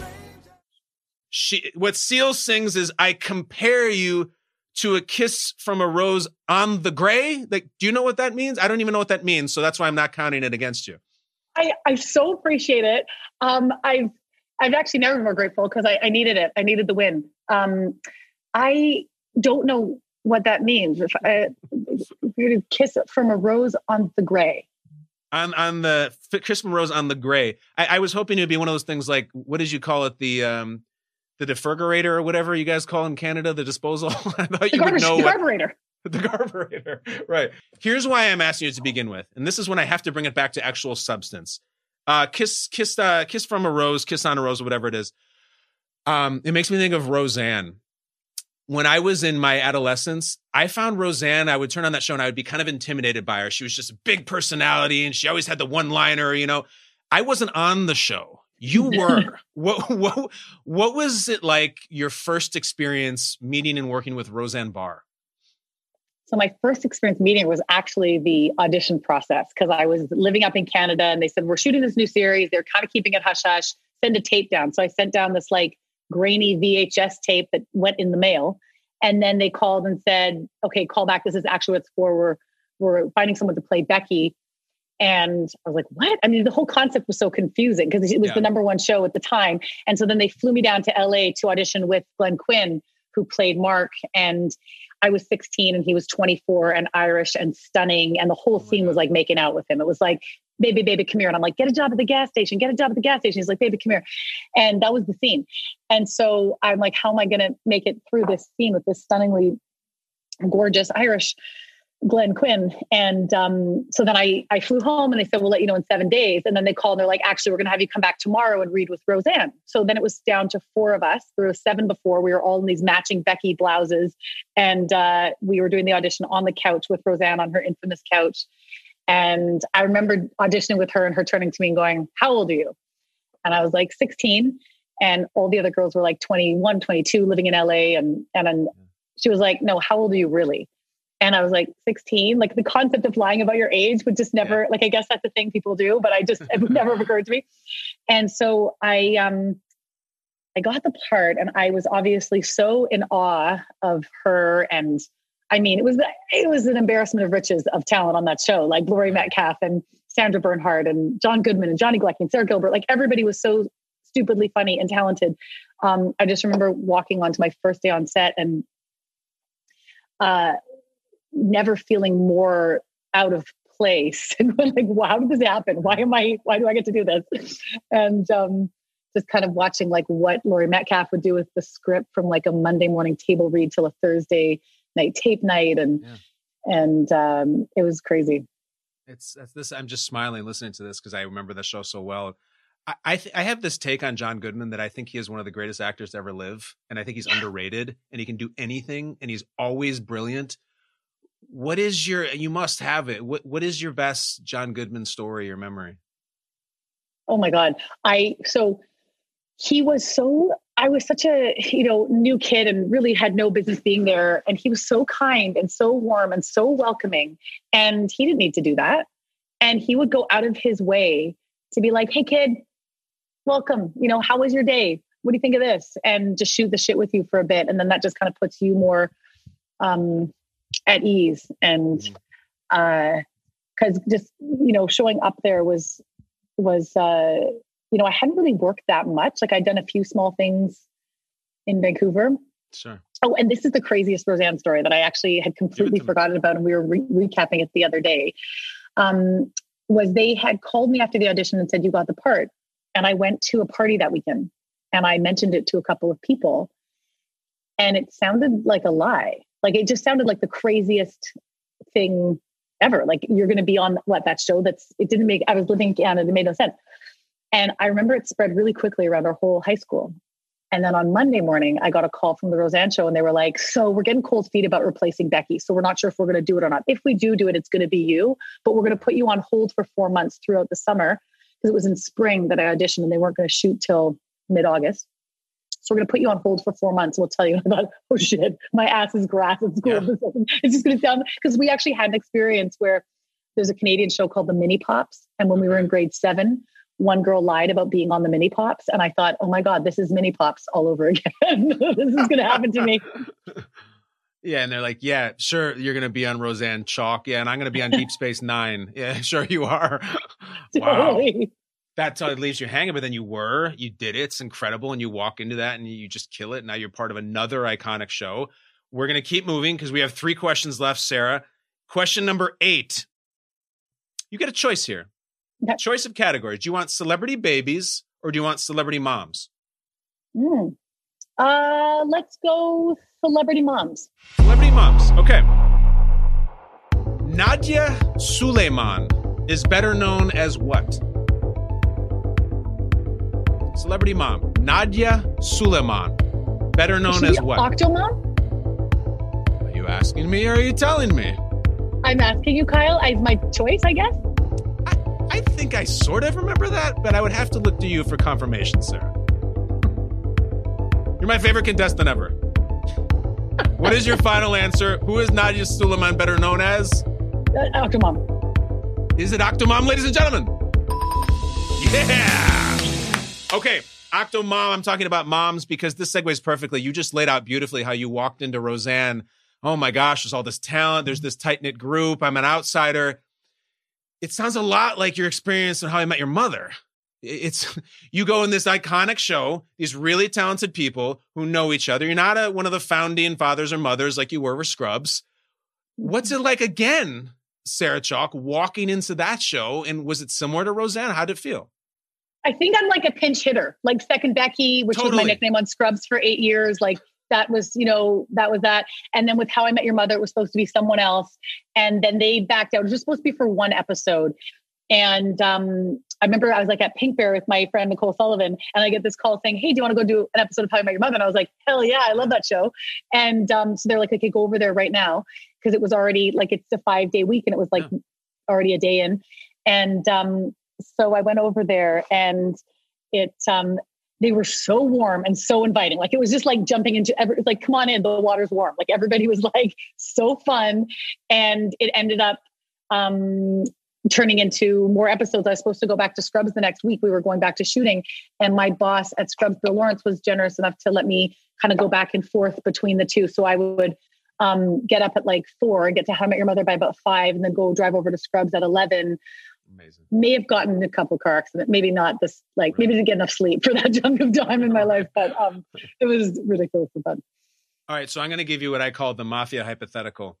She, what Seal sings is, "I compare you to a kiss from a rose on the gray." Like, do you know what that means? I don't even know what that means, so that's why I'm not counting it against you. I, I so appreciate it. Um, I've I've actually never been more grateful because I, I needed it. I needed the win. Um, I don't know what that means. If, I, if you to kiss it from a rose on the gray, on on the Christmas rose on the gray. I, I was hoping it would be one of those things like what did you call it the um the defurgerator or whatever you guys call in Canada the disposal. I thought the, you would garbage, know the what carburetor. the carburetor. Right. Here's why I'm asking you to begin with, and this is when I have to bring it back to actual substance. Uh, kiss, kiss, uh, kiss from a rose, kiss on a rose, whatever it is. Um, it makes me think of Roseanne. When I was in my adolescence, I found Roseanne. I would turn on that show and I would be kind of intimidated by her. She was just a big personality, and she always had the one liner. You know, I wasn't on the show. You were. what what what was it like? Your first experience meeting and working with Roseanne Barr? So my first experience meeting was actually the audition process because I was living up in Canada and they said we're shooting this new series. They're kind of keeping it hush hush. Send a tape down. So I sent down this like grainy VHS tape that went in the mail, and then they called and said, "Okay, call back. This is actually what it's for. We're we're finding someone to play Becky." And I was like, "What?" I mean, the whole concept was so confusing because it was Yeah. the number one show at the time. And so then they flew me down to LA to audition with Glenn Quinn, who played Mark, and I was 16 and he was 24 and Irish and stunning. And the whole oh scene was like making out with him. It was like, baby, baby, come here. And I'm like, get a job at the gas station, get a job at the gas station. He's like, baby, come here. And that was the scene. And so I'm like, how am I going to make it through this scene with this stunningly gorgeous Irish Glenn Quinn. And um, so then I, I flew home and they said, we'll let you know in seven days. And then they called and they're like, actually, we're going to have you come back tomorrow and read with Roseanne. So then it was down to four of us. There were seven before. We were all in these matching Becky blouses. And uh, we were doing the audition on the couch with Roseanne on her infamous couch. And I remember auditioning with her and her turning to me and going, how old are you? And I was like 16. And all the other girls were like 21, 22, living in LA. And, and then she was like, no, how old are you really? And I was like 16. Like the concept of lying about your age would just never, like, I guess that's the thing people do, but I just, it would never have occurred to me. And so I, um, I got the part and I was obviously so in awe of her. And I mean, it was, it was an embarrassment of riches of talent on that show, like Laurie Metcalf and Sandra Bernhard and John Goodman and Johnny Galecki and Sara Gilbert. Like everybody was so stupidly funny and talented. Um, I just remember walking onto my first day on set and, uh, never feeling more out of place and like, wow, how did this happen? Why am I, why do I get to do this? And um, just kind of watching like what Laurie Metcalf would do with the script from like a Monday morning table read till a Thursday night tape night. And, and um, it was crazy. It's, it's this. I'm just smiling listening to this because I remember the show so well. I I, th- I have this take on John Goodman that I think he is one of the greatest actors to ever live, and I think he's underrated, and he can do anything, and he's always brilliant. What is your? You must have it. What What is your best John Goodman story or memory? Oh my God. I, so he was so, I was such a, you know, new kid and really had no business being there. And he was so kind and so warm and so welcoming. And he didn't need to do that. And he would go out of his way to be like, hey, kid, welcome. You know, how was your day? What do you think of this? And just shoot the shit with you for a bit. And then that just kind of puts you more um, at ease. And, uh, cause just, you know, showing up there was, was, uh, you know, I hadn't really worked that much. Like I'd done a few small things in Vancouver. Sure. Oh, and this is the craziest Roseanne story that I actually had completely forgotten about, and we were re- recapping it the other day. Um, was they had called me after the audition and said you got the part, and I went to a party that weekend, and I mentioned it to a couple of people, and it sounded like a lie. Like it just sounded like the craziest thing ever. Like you're going to be on what that show that's it didn't make. I was living in Canada, it made no sense. And I remember it spread really quickly around our whole high school. And then on Monday morning, I got a call from the Roseanne show and they were like, So we're getting cold feet about replacing Becky. So we're not sure if we're going to do it or not. If we do do it, it's going to be you, but we're going to put you on hold for four months throughout the summer because it was in spring that I auditioned and they weren't going to shoot till mid August. So we're going to put you on hold for four months. We'll tell you. I thought, oh shit, my ass is grass at school. Yeah. It's just going to sound because we actually had an experience where there's a Canadian show called the Mini Pops. And when we were in grade seven, one girl lied about being on the mini pops and i thought oh my god this is mini pops all over again. This is going to happen to me. Yeah and they're like yeah sure you're going to be on roseanne Chalke. Yeah and i'm going to be on deep space nine. Yeah sure you are. Wow. Totally. that's how it leaves you hanging but then you were you did it. It's incredible and you walk into that and you just kill it. Now you're part of another iconic show. We're going to keep moving because we have three questions left sarah. Question number eight. You get a choice here Okay. Choice of categories. Do you want celebrity babies or do you want celebrity moms? Mm. Uh, let's go celebrity moms. Celebrity moms. Okay. Nadia Suleiman is better known as what? Celebrity mom. Nadia Suleiman. Better known as what? Octomom? Are you asking me or are you telling me? I'm asking you, Kyle. As my choice, I guess. I think I sort of remember that, but I would have to look to you for confirmation, Sarah. You're my favorite contestant ever. what is your final answer? Who is Nadia Suleiman better known as? Uh, Octomom. Is it Octomom, ladies and gentlemen? Yeah! Okay, Octomom, I'm talking about moms because this segues perfectly. You just laid out beautifully how you walked into Roseanne. Oh my gosh, there's all this talent. There's this tight knit group. I'm an outsider it sounds a lot like your experience in How I Met Your Mother. It's you go in this iconic show, these really talented people who know each other. You're not a, one of the founding fathers or mothers like you were with Scrubs. What's it like again, Sarah Chalke, walking into that show? And was it similar to Roseanne? How did it feel? I think I'm like a pinch hitter, like second Becky, which totally. was my nickname on Scrubs for eight years. Like that was, you know, that was that. And then with How I Met Your Mother, it was supposed to be someone else. And then they backed out. It was just supposed to be for one episode. And um, I remember I was like at Pinkberry with my friend Nicole Sullivan, and I get this call saying, "Hey, do you want to go do an episode of How I Met Your Mother?" And I was like, "Hell yeah, I love that show!" And um, so they're like, "Okay, go over there right now," because it was already like it's a five day week, and it was like yeah. already a day in. And um, so I went over there, and it um, they were so warm and so inviting. Like it was just like jumping into every, like, come on in, the water's warm. Like everybody was like so fun. And it ended up um, turning into more episodes. I was supposed to go back to Scrubs the next week. We were going back to shooting. And my boss at Scrubs, Bill Lawrence, was generous enough to let me kind of go back and forth between the two. So I would um, get up at like four and get to How I Met Your Mother by about five and then go drive over to Scrubs at 11 Amazing. May have gotten a couple car accidents, maybe not this, like maybe didn't get enough sleep for that chunk of time in my life, but um, it was ridiculous fun. All right, so I'm going to give you what I call the mafia hypothetical.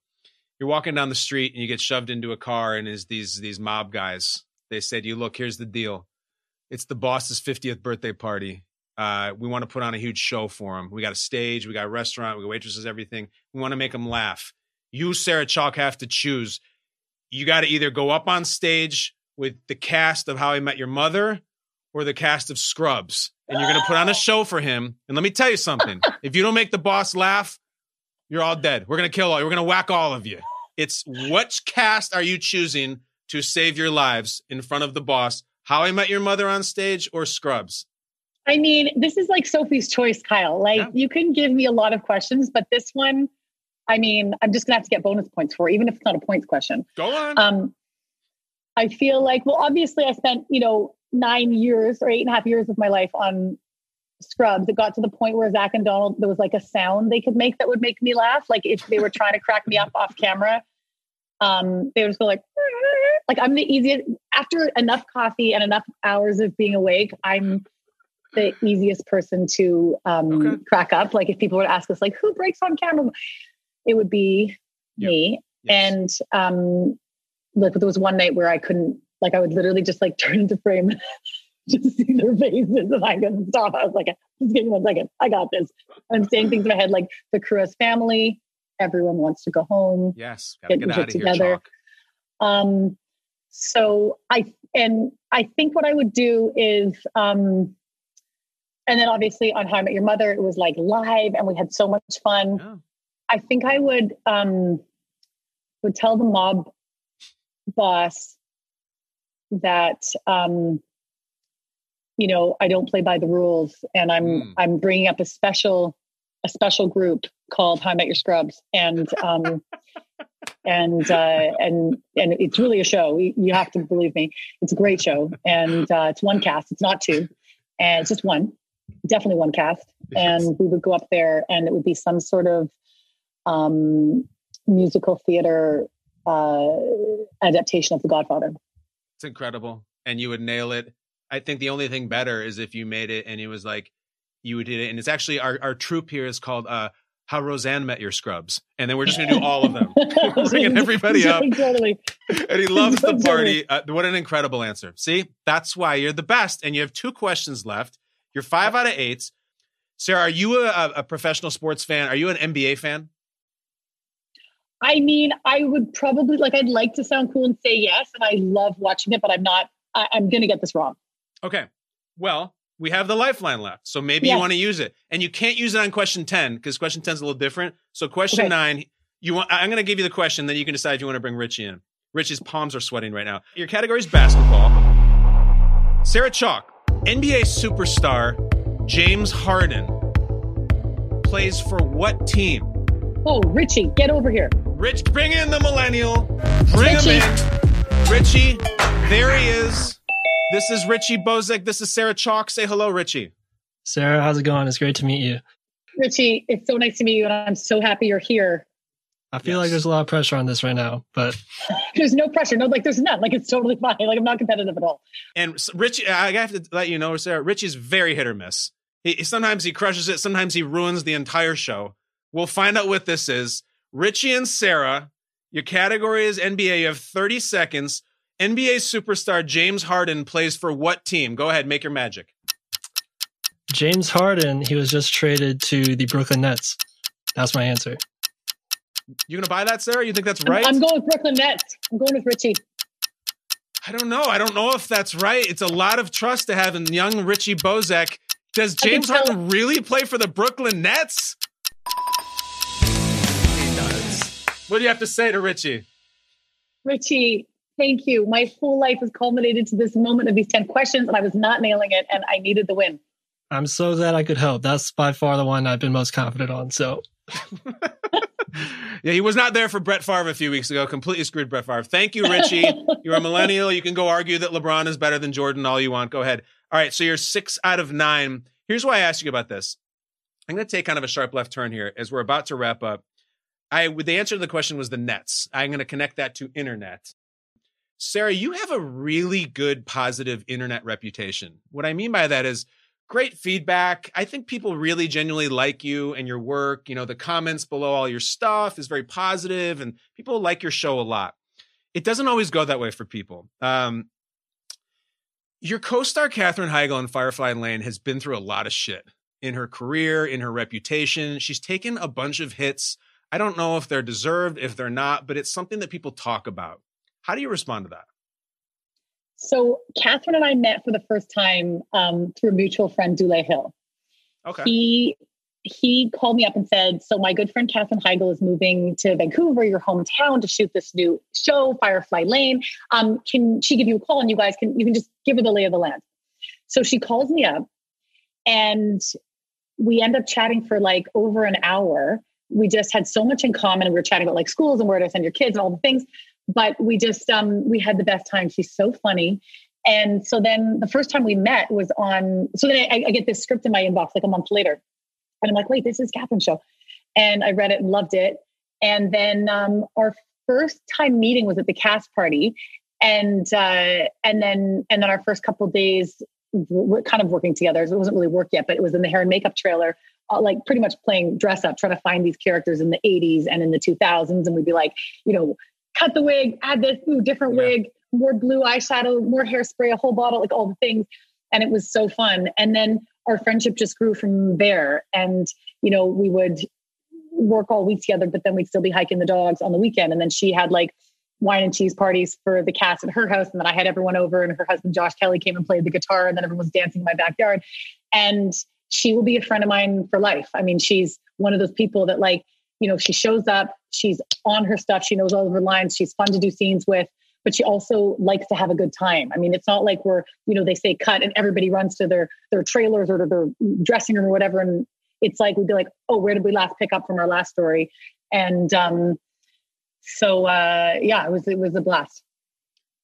You're walking down the street and you get shoved into a car, and is these these mob guys. They said, "You look, here's the deal. It's the boss's 50th birthday party. Uh, we want to put on a huge show for him. We got a stage, we got a restaurant, we got waitresses, everything. We want to make him laugh. You, Sarah Chalke, have to choose. You got to either go up on stage with the cast of How I Met Your Mother or the cast of Scrubs. And you're going to put on a show for him. And let me tell you something if you don't make the boss laugh, you're all dead. We're going to kill all you. We're going to whack all of you. It's which cast are you choosing to save your lives in front of the boss? How I Met Your Mother on stage or Scrubs? I mean, this is like Sophie's choice, Kyle. Like, yeah. you can give me a lot of questions, but this one, I mean, I'm just gonna have to get bonus points for, even if it's not a points question. Go on. Um, I feel like, well, obviously, I spent, you know, nine years or eight and a half years of my life on Scrubs. It got to the point where Zach and Donald, there was like a sound they could make that would make me laugh. Like if they were trying to crack me up off camera, um, they would just go like, like I'm the easiest. After enough coffee and enough hours of being awake, I'm the easiest person to um, crack up. Like if people would ask us, like, who breaks on camera? It would be me. And um, like there was one night where I couldn't, like, I would literally just like turn into frame, just see their faces, and I couldn't stop. I was like, just give me one second. I got this. I'm saying things in my head like the Cruz family. Everyone wants to go home. Yes, get, get of here, together. Um, so I and I think what I would do is, um, and then obviously on How I Met Your Mother, it was like live, and we had so much fun. I think I would um, would tell the mob boss that um, you know I don't play by the rules, and I'm I'm bringing up a special a special group called How I Met Your Scrubs, and um, and uh, and and it's really a show. You you have to believe me. It's a great show, and uh, it's one cast. It's not two, and it's just one. Definitely one cast. And we would go up there, and it would be some sort of um, musical theater uh, adaptation of The Godfather. It's incredible, and you would nail it. I think the only thing better is if you made it and it was like you would did it, and it's actually our our troupe here is called uh, How Roseanne Met Your Scrubs, and then we're just gonna do all of them, bringing everybody up. totally. and he loves the party. Uh, what an incredible answer. See, that's why you're the best. And you have two questions left. You're five out of eight. Sarah, are you a, a professional sports fan? Are you an NBA fan? I mean, I would probably like. I'd like to sound cool and say yes, and I love watching it, but I'm not. I, I'm going to get this wrong. Okay. Well, we have the lifeline left. So maybe you want to use it. And you can't use it on question 10 because question 10 is a little different. So question Okay. nine, you want I'm gonna give you the question, then you can decide if you want to bring Richie in. Richie's palms are sweating right now. Your category is basketball. Sarah Chalke, NBA superstar James Harden plays for what team? Oh, Richie, get over here. Rich, bring in the millennial. Bring Richie. him in. Richie, there he is. This is Richie Bozek. This is Sarah Chalke. Say hello, Richie. Sarah, how's it going? It's great to meet you. Richie, it's so nice to meet you, and I'm so happy you're here. I feel like there's a lot of pressure on this right now, but There's no pressure. No, like there's none. Like it's totally fine. Like I'm not competitive at all. And s- Richie, I have to let you know, Sarah, Richie's very hit or miss. He, sometimes he crushes it. Sometimes he ruins the entire show. We'll find out what this is. Richie and Sarah, your category is NBA. You have 30 seconds. NBA superstar James Harden plays for what team? Go ahead, make your magic. James Harden, he was just traded to the Brooklyn Nets. That's my answer. You gonna buy that, Sarah? You think that's I'm- right? I'm, going with Brooklyn Nets. I'm going with Richie. I don't know. I don't know if that's right. It's a lot of trust to have in young Richie Bozek. Does I can James tell- Harden really play for the Brooklyn Nets? He does. What do you have to say to Richie? Richie, thank you. My whole life has culminated to this moment of these 10 questions, and I was not nailing it, and I needed the win. I'm so glad I could help. That's by far the one I've been most confident on. So Yeah, he was not there for Brett Favre a few weeks ago. Completely screwed Brett Favre. Thank you, Richie. you're a millennial. You can go argue that LeBron is better than Jordan all you want. Go ahead. All right, so you're six out of nine. Here's why I asked you about this. I'm going to take kind of a sharp left turn here as we're about to wrap up. I the answer to the question was the Nets. I'm going to connect that to internet. Sarah, you have a really good positive internet reputation. What I mean by that is great feedback. I think people really genuinely like you and your work. You know, the comments below all your stuff is very positive and people like your show a lot. It doesn't always go that way for people. Um, your co-star Katherine Heigl in Firefly Lane has been through a lot of shit in her career, in her reputation. She's taken a bunch of hits. I don't know if they're deserved, if they're not, but it's something that people talk about. How do you respond to that? So, Katherine and I met for the first time um, through a mutual friend, Dule Hill. Okay. He he called me up and said, "So my good friend Katherine Heigl is moving to Vancouver, your hometown, to shoot this new show, Firefly Lane. Um, can she give you a call and you guys can you can just give her the lay of the land?" So she calls me up, and we end up chatting for like over an hour. We just had so much in common. We were chatting about like schools and where to send your kids and all the things. But we just um, we had the best time. She's so funny. And so then the first time we met was on. So then I, I get this script in my inbox like a month later, and I'm like, wait, this is Katherine's show. And I read it and loved it. And then um, our first time meeting was at the cast party, and uh, and then and then our first couple days we're kind of working together. It wasn't really work yet, but it was in the hair and makeup trailer, like pretty much playing dress up, trying to find these characters in the 80s and in the 2000s. And we'd be like, you know, cut the wig, add this, ooh, different yeah. wig, more blue eyeshadow, more hairspray, a whole bottle, like all the things. And it was so fun. And then our friendship just grew from there. And, you know, we would work all week together, but then we'd still be hiking the dogs on the weekend. And then she had like wine and cheese parties for the cast at her house. And then I had everyone over, and her husband, Josh Kelley, came and played the guitar. And then everyone was dancing in my backyard. And she will be a friend of mine for life. I mean, she's one of those people that, like, you know, she shows up, she's on her stuff, she knows all of her lines, she's fun to do scenes with, but she also likes to have a good time. I mean, it's not like we're, you know, they say cut and everybody runs to their their trailers or to their dressing room or whatever. And it's like we'd be like, oh, where did we last pick up from our last story? And um, so uh, yeah, it was it was a blast.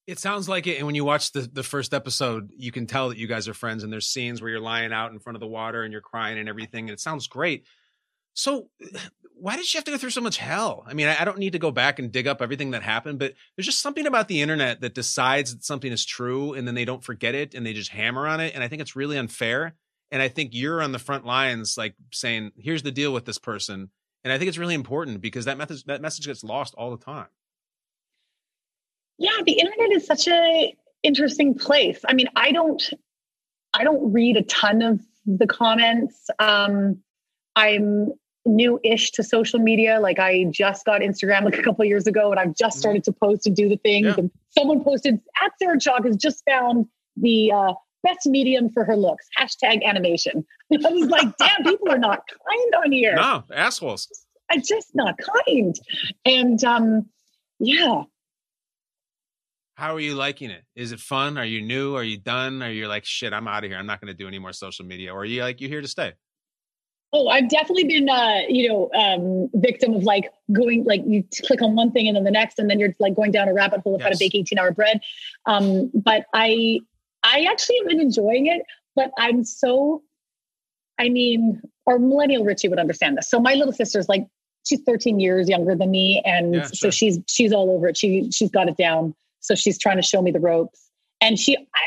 It sounds like it. And when you watch the, the first episode, you can tell that you guys are friends. And there's scenes where you're lying out in front of the water and you're crying and everything. And it sounds great. So, why did she have to go through so much hell? I mean, I, I don't need to go back and dig up everything that happened, but there's just something about the internet that decides that something is true and then they don't forget it and they just hammer on it. And I think it's really unfair. And I think you're on the front lines, like saying, here's the deal with this person. And I think it's really important because that message that message gets lost all the time. Yeah, the internet is such a interesting place. I mean, I don't I don't read a ton of the comments. Um, I'm new-ish to social media. Like I just got Instagram like a couple years ago, and I've just mm-hmm. started to post and do the things. Yeah. And someone posted at Sarah Chalke has just found the uh, best medium for her looks. Hashtag animation. I was like, damn, people are not kind on here. No, assholes. I'm just not kind. And um, yeah. How are you liking it? Is it fun? Are you new? Are you done? Are you like, shit, I'm out of here. I'm not going to do any more social media. Or are you like, you're here to stay? Oh, I've definitely been, uh, you know, um, victim of like going, like you click on one thing and then the next, and then you're like going down a rabbit hole of yes. how to bake 18 hour bread. Um, but I, I actually have been enjoying it, but I'm so, I mean, our millennial Richie would understand this. So my little sister's like, she's 13 years younger than me. And yeah, sure. so she's, she's all over it. She, she's got it down. So she's trying to show me the ropes. And she, I,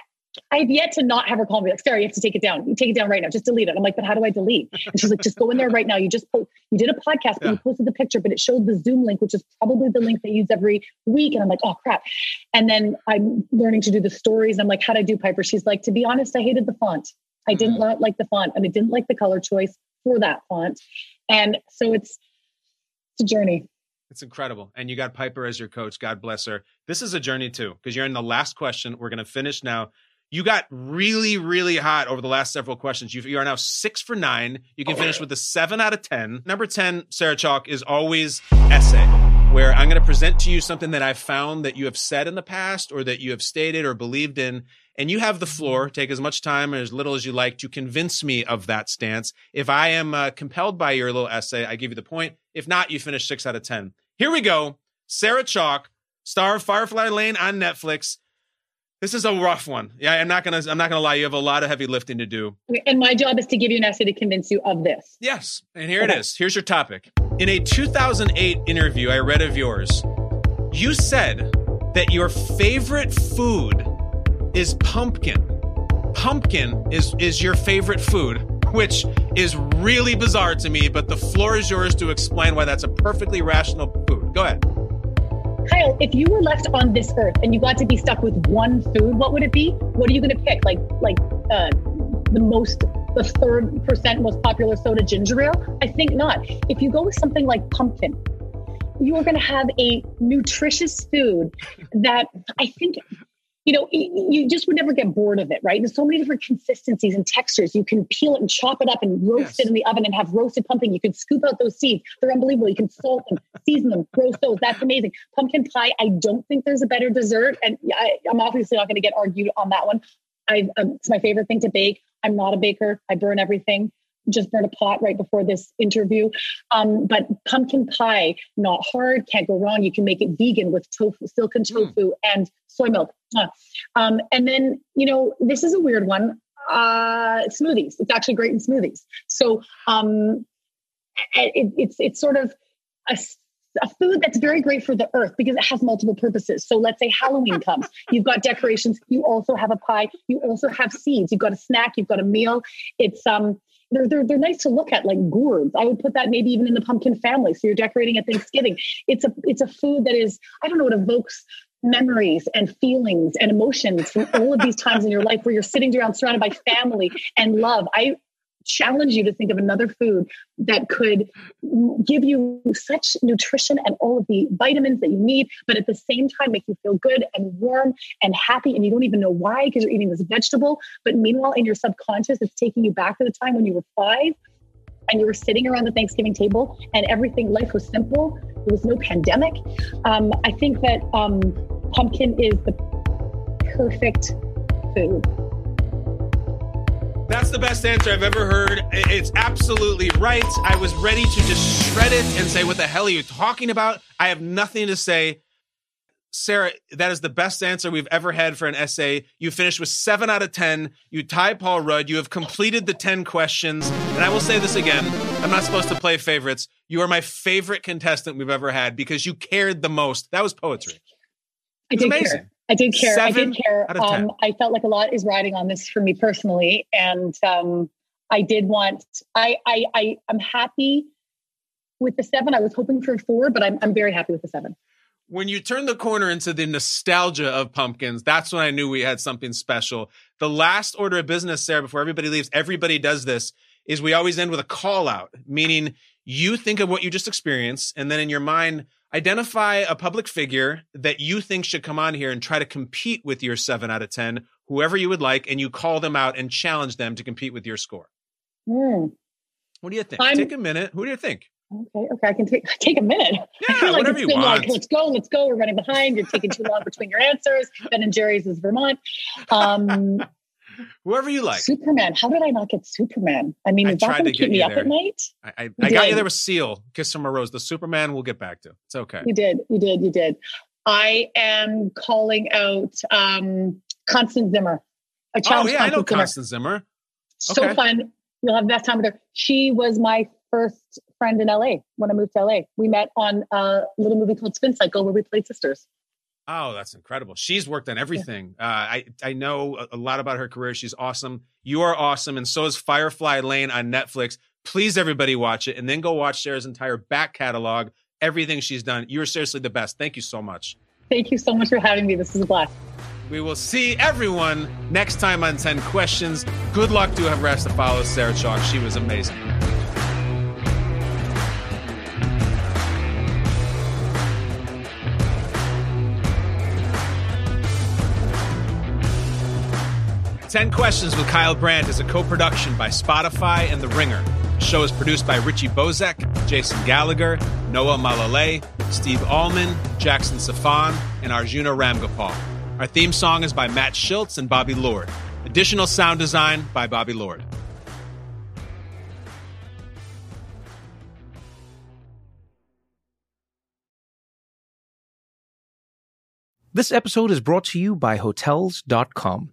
I've yet to not have her call me like, Sarah, you have to take it down. You take it down right now. Just delete it. I'm like, but how do I delete? And she's like, just go in there right now. You just post, you did a podcast, but yeah. you posted the picture, but it showed the Zoom link, which is probably the link they use every week. And I'm like, oh crap. And then I'm learning to do the stories. I'm like, how'd I do Piper? She's like, to be honest, I hated the font. I didn't mm-hmm. like the font and I didn't like the color choice for that font. And so it's it's a journey. It's incredible. And you got Piper as your coach. God bless her. This is a journey too, because you're in the last question. We're going to finish now you got really, really hot over the last several questions. You, you are now six for nine. You can finish with a seven out of 10. Number 10, Sarah Chalke, is always essay, where I'm going to present to you something that I've found that you have said in the past or that you have stated or believed in. And you have the floor. Take as much time or as little as you like to convince me of that stance. If I am uh, compelled by your little essay, I give you the point. If not, you finish six out of 10. Here we go. Sarah Chalke, star of Firefly Lane on Netflix. This is a rough one. Yeah, I'm not gonna. I'm not gonna lie. You have a lot of heavy lifting to do. And my job is to give you an essay to convince you of this. Yes, and here okay. it is. Here's your topic. In a 2008 interview I read of yours, you said that your favorite food is pumpkin. Pumpkin is is your favorite food, which is really bizarre to me. But the floor is yours to explain why that's a perfectly rational food. Go ahead. Kyle, if you were left on this earth and you got to be stuck with one food, what would it be? What are you going to pick? Like, like uh, the most, the third percent most popular soda, ginger ale? I think not. If you go with something like pumpkin, you are going to have a nutritious food that I think you know, you just would never get bored of it, right? There's so many different consistencies and textures. You can peel it and chop it up and roast yes. it in the oven and have roasted pumpkin. You can scoop out those seeds. They're unbelievable. You can salt them, season them, roast those. That's amazing. Pumpkin pie, I don't think there's a better dessert. And I, am obviously not going to get argued on that one. I, um, it's my favorite thing to bake. I'm not a baker. I burn everything just burned a pot right before this interview. Um, but pumpkin pie, not hard, can't go wrong. You can make it vegan with tofu, silken hmm. tofu, mm. and soy milk. Um, and then, you know, this is a weird one. Uh, smoothies. It's actually great in smoothies. So um, it, it's it's sort of a a food that's very great for the earth because it has multiple purposes. So let's say Halloween comes, you've got decorations, you also have a pie, you also have seeds, you've got a snack, you've got a meal. It's um they're, they're, they're nice to look at like gourds. I would put that maybe even in the pumpkin family. So you're decorating at Thanksgiving. It's a it's a food that is, I don't know, it evokes memories and feelings and emotions from all of these times in your life where you're sitting around surrounded by family and love. I challenge you to think of another food that could give you such nutrition and all of the vitamins that you need, but at the same time make you feel good and warm and happy. And you don't even know why because you're eating this vegetable. But meanwhile, in your subconscious, it's taking you back to the time when you were five and you were sitting around the Thanksgiving table and everything, life was simple. There was no pandemic. Um, I think that um, pumpkin is the perfect food. That's the best answer I've ever heard. It's absolutely right. I was ready to just shred it and say, What the hell are you talking about? I have nothing to say. Sarah, that is the best answer we've ever had for an essay. You finished with seven out of 10. You tie Paul Rudd. You have completed the 10 questions. And I will say this again I'm not supposed to play favorites. You are my favorite contestant we've ever had because you cared the most. That was poetry. I did amazing. care. I did care. I did care. out of 10. Um, I felt like a lot is riding on this for me personally, and um, I did want. I I I am happy with the seven. I was hoping for a four, but I'm I'm very happy with the seven. when you turn the corner into the nostalgia of pumpkins, that's when I knew we had something special. The last order of business, Sarah, before everybody leaves, everybody does this, is we always end with a call out, meaning you think of what you just experienced, and then in your mind, identify a public figure that you think should come on here and try to compete with your seven out of 10, whoever you would like, and you call them out and challenge them to compete with your score. Hmm. What do you think? I'm- Take a minute. Who do you think? Okay, okay, I can take take a minute. I Yeah, feel like whatever it's you been want. like, let's go, let's go. We're running behind. You're taking too long between your answers. Ben and Jerry's is Vermont. Um, Whoever you like. Superman. How did I not get Superman? I mean, I is that going to keep me you up at night? I, I, I got you there with Seal, Kiss from a Rose. The Superman we'll get back to. It's okay. You did, you did, you did. I am calling out um, Constance Zimmer. I Oh, yeah, I know Constance Zimmer. Constance Zimmer. So Okay. fun. You'll have the best time with her. She was my first friend in LA when I moved to LA. We met on a little movie called Spin Cycle where we played sisters. Oh, that's incredible. She's worked on everything. Uh, I I know a, a lot about her career. She's awesome. You are awesome, and so is Firefly Lane on Netflix. Please, everybody, watch it, and then go watch Sarah's entire back catalog. Everything she's done. You are seriously the best. Thank you so much. Thank you so much for having me. This is a blast. We will see everyone next time on 10 Questions. Good luck to whoever has to follow Sarah Chalke. She was amazing. Ten Questions with Kyle Brandt is a co-production by Spotify and The Ringer. The show is produced by Richie Bozek, Jason Gallagher, Noah Malale, Steve Allman, Jackson Safan, and Arjuna Ramgopal. Our theme song is by Matt Schultz and Bobby Lord. Additional sound design by Bobby Lord. This episode is brought to you by Hotels.com.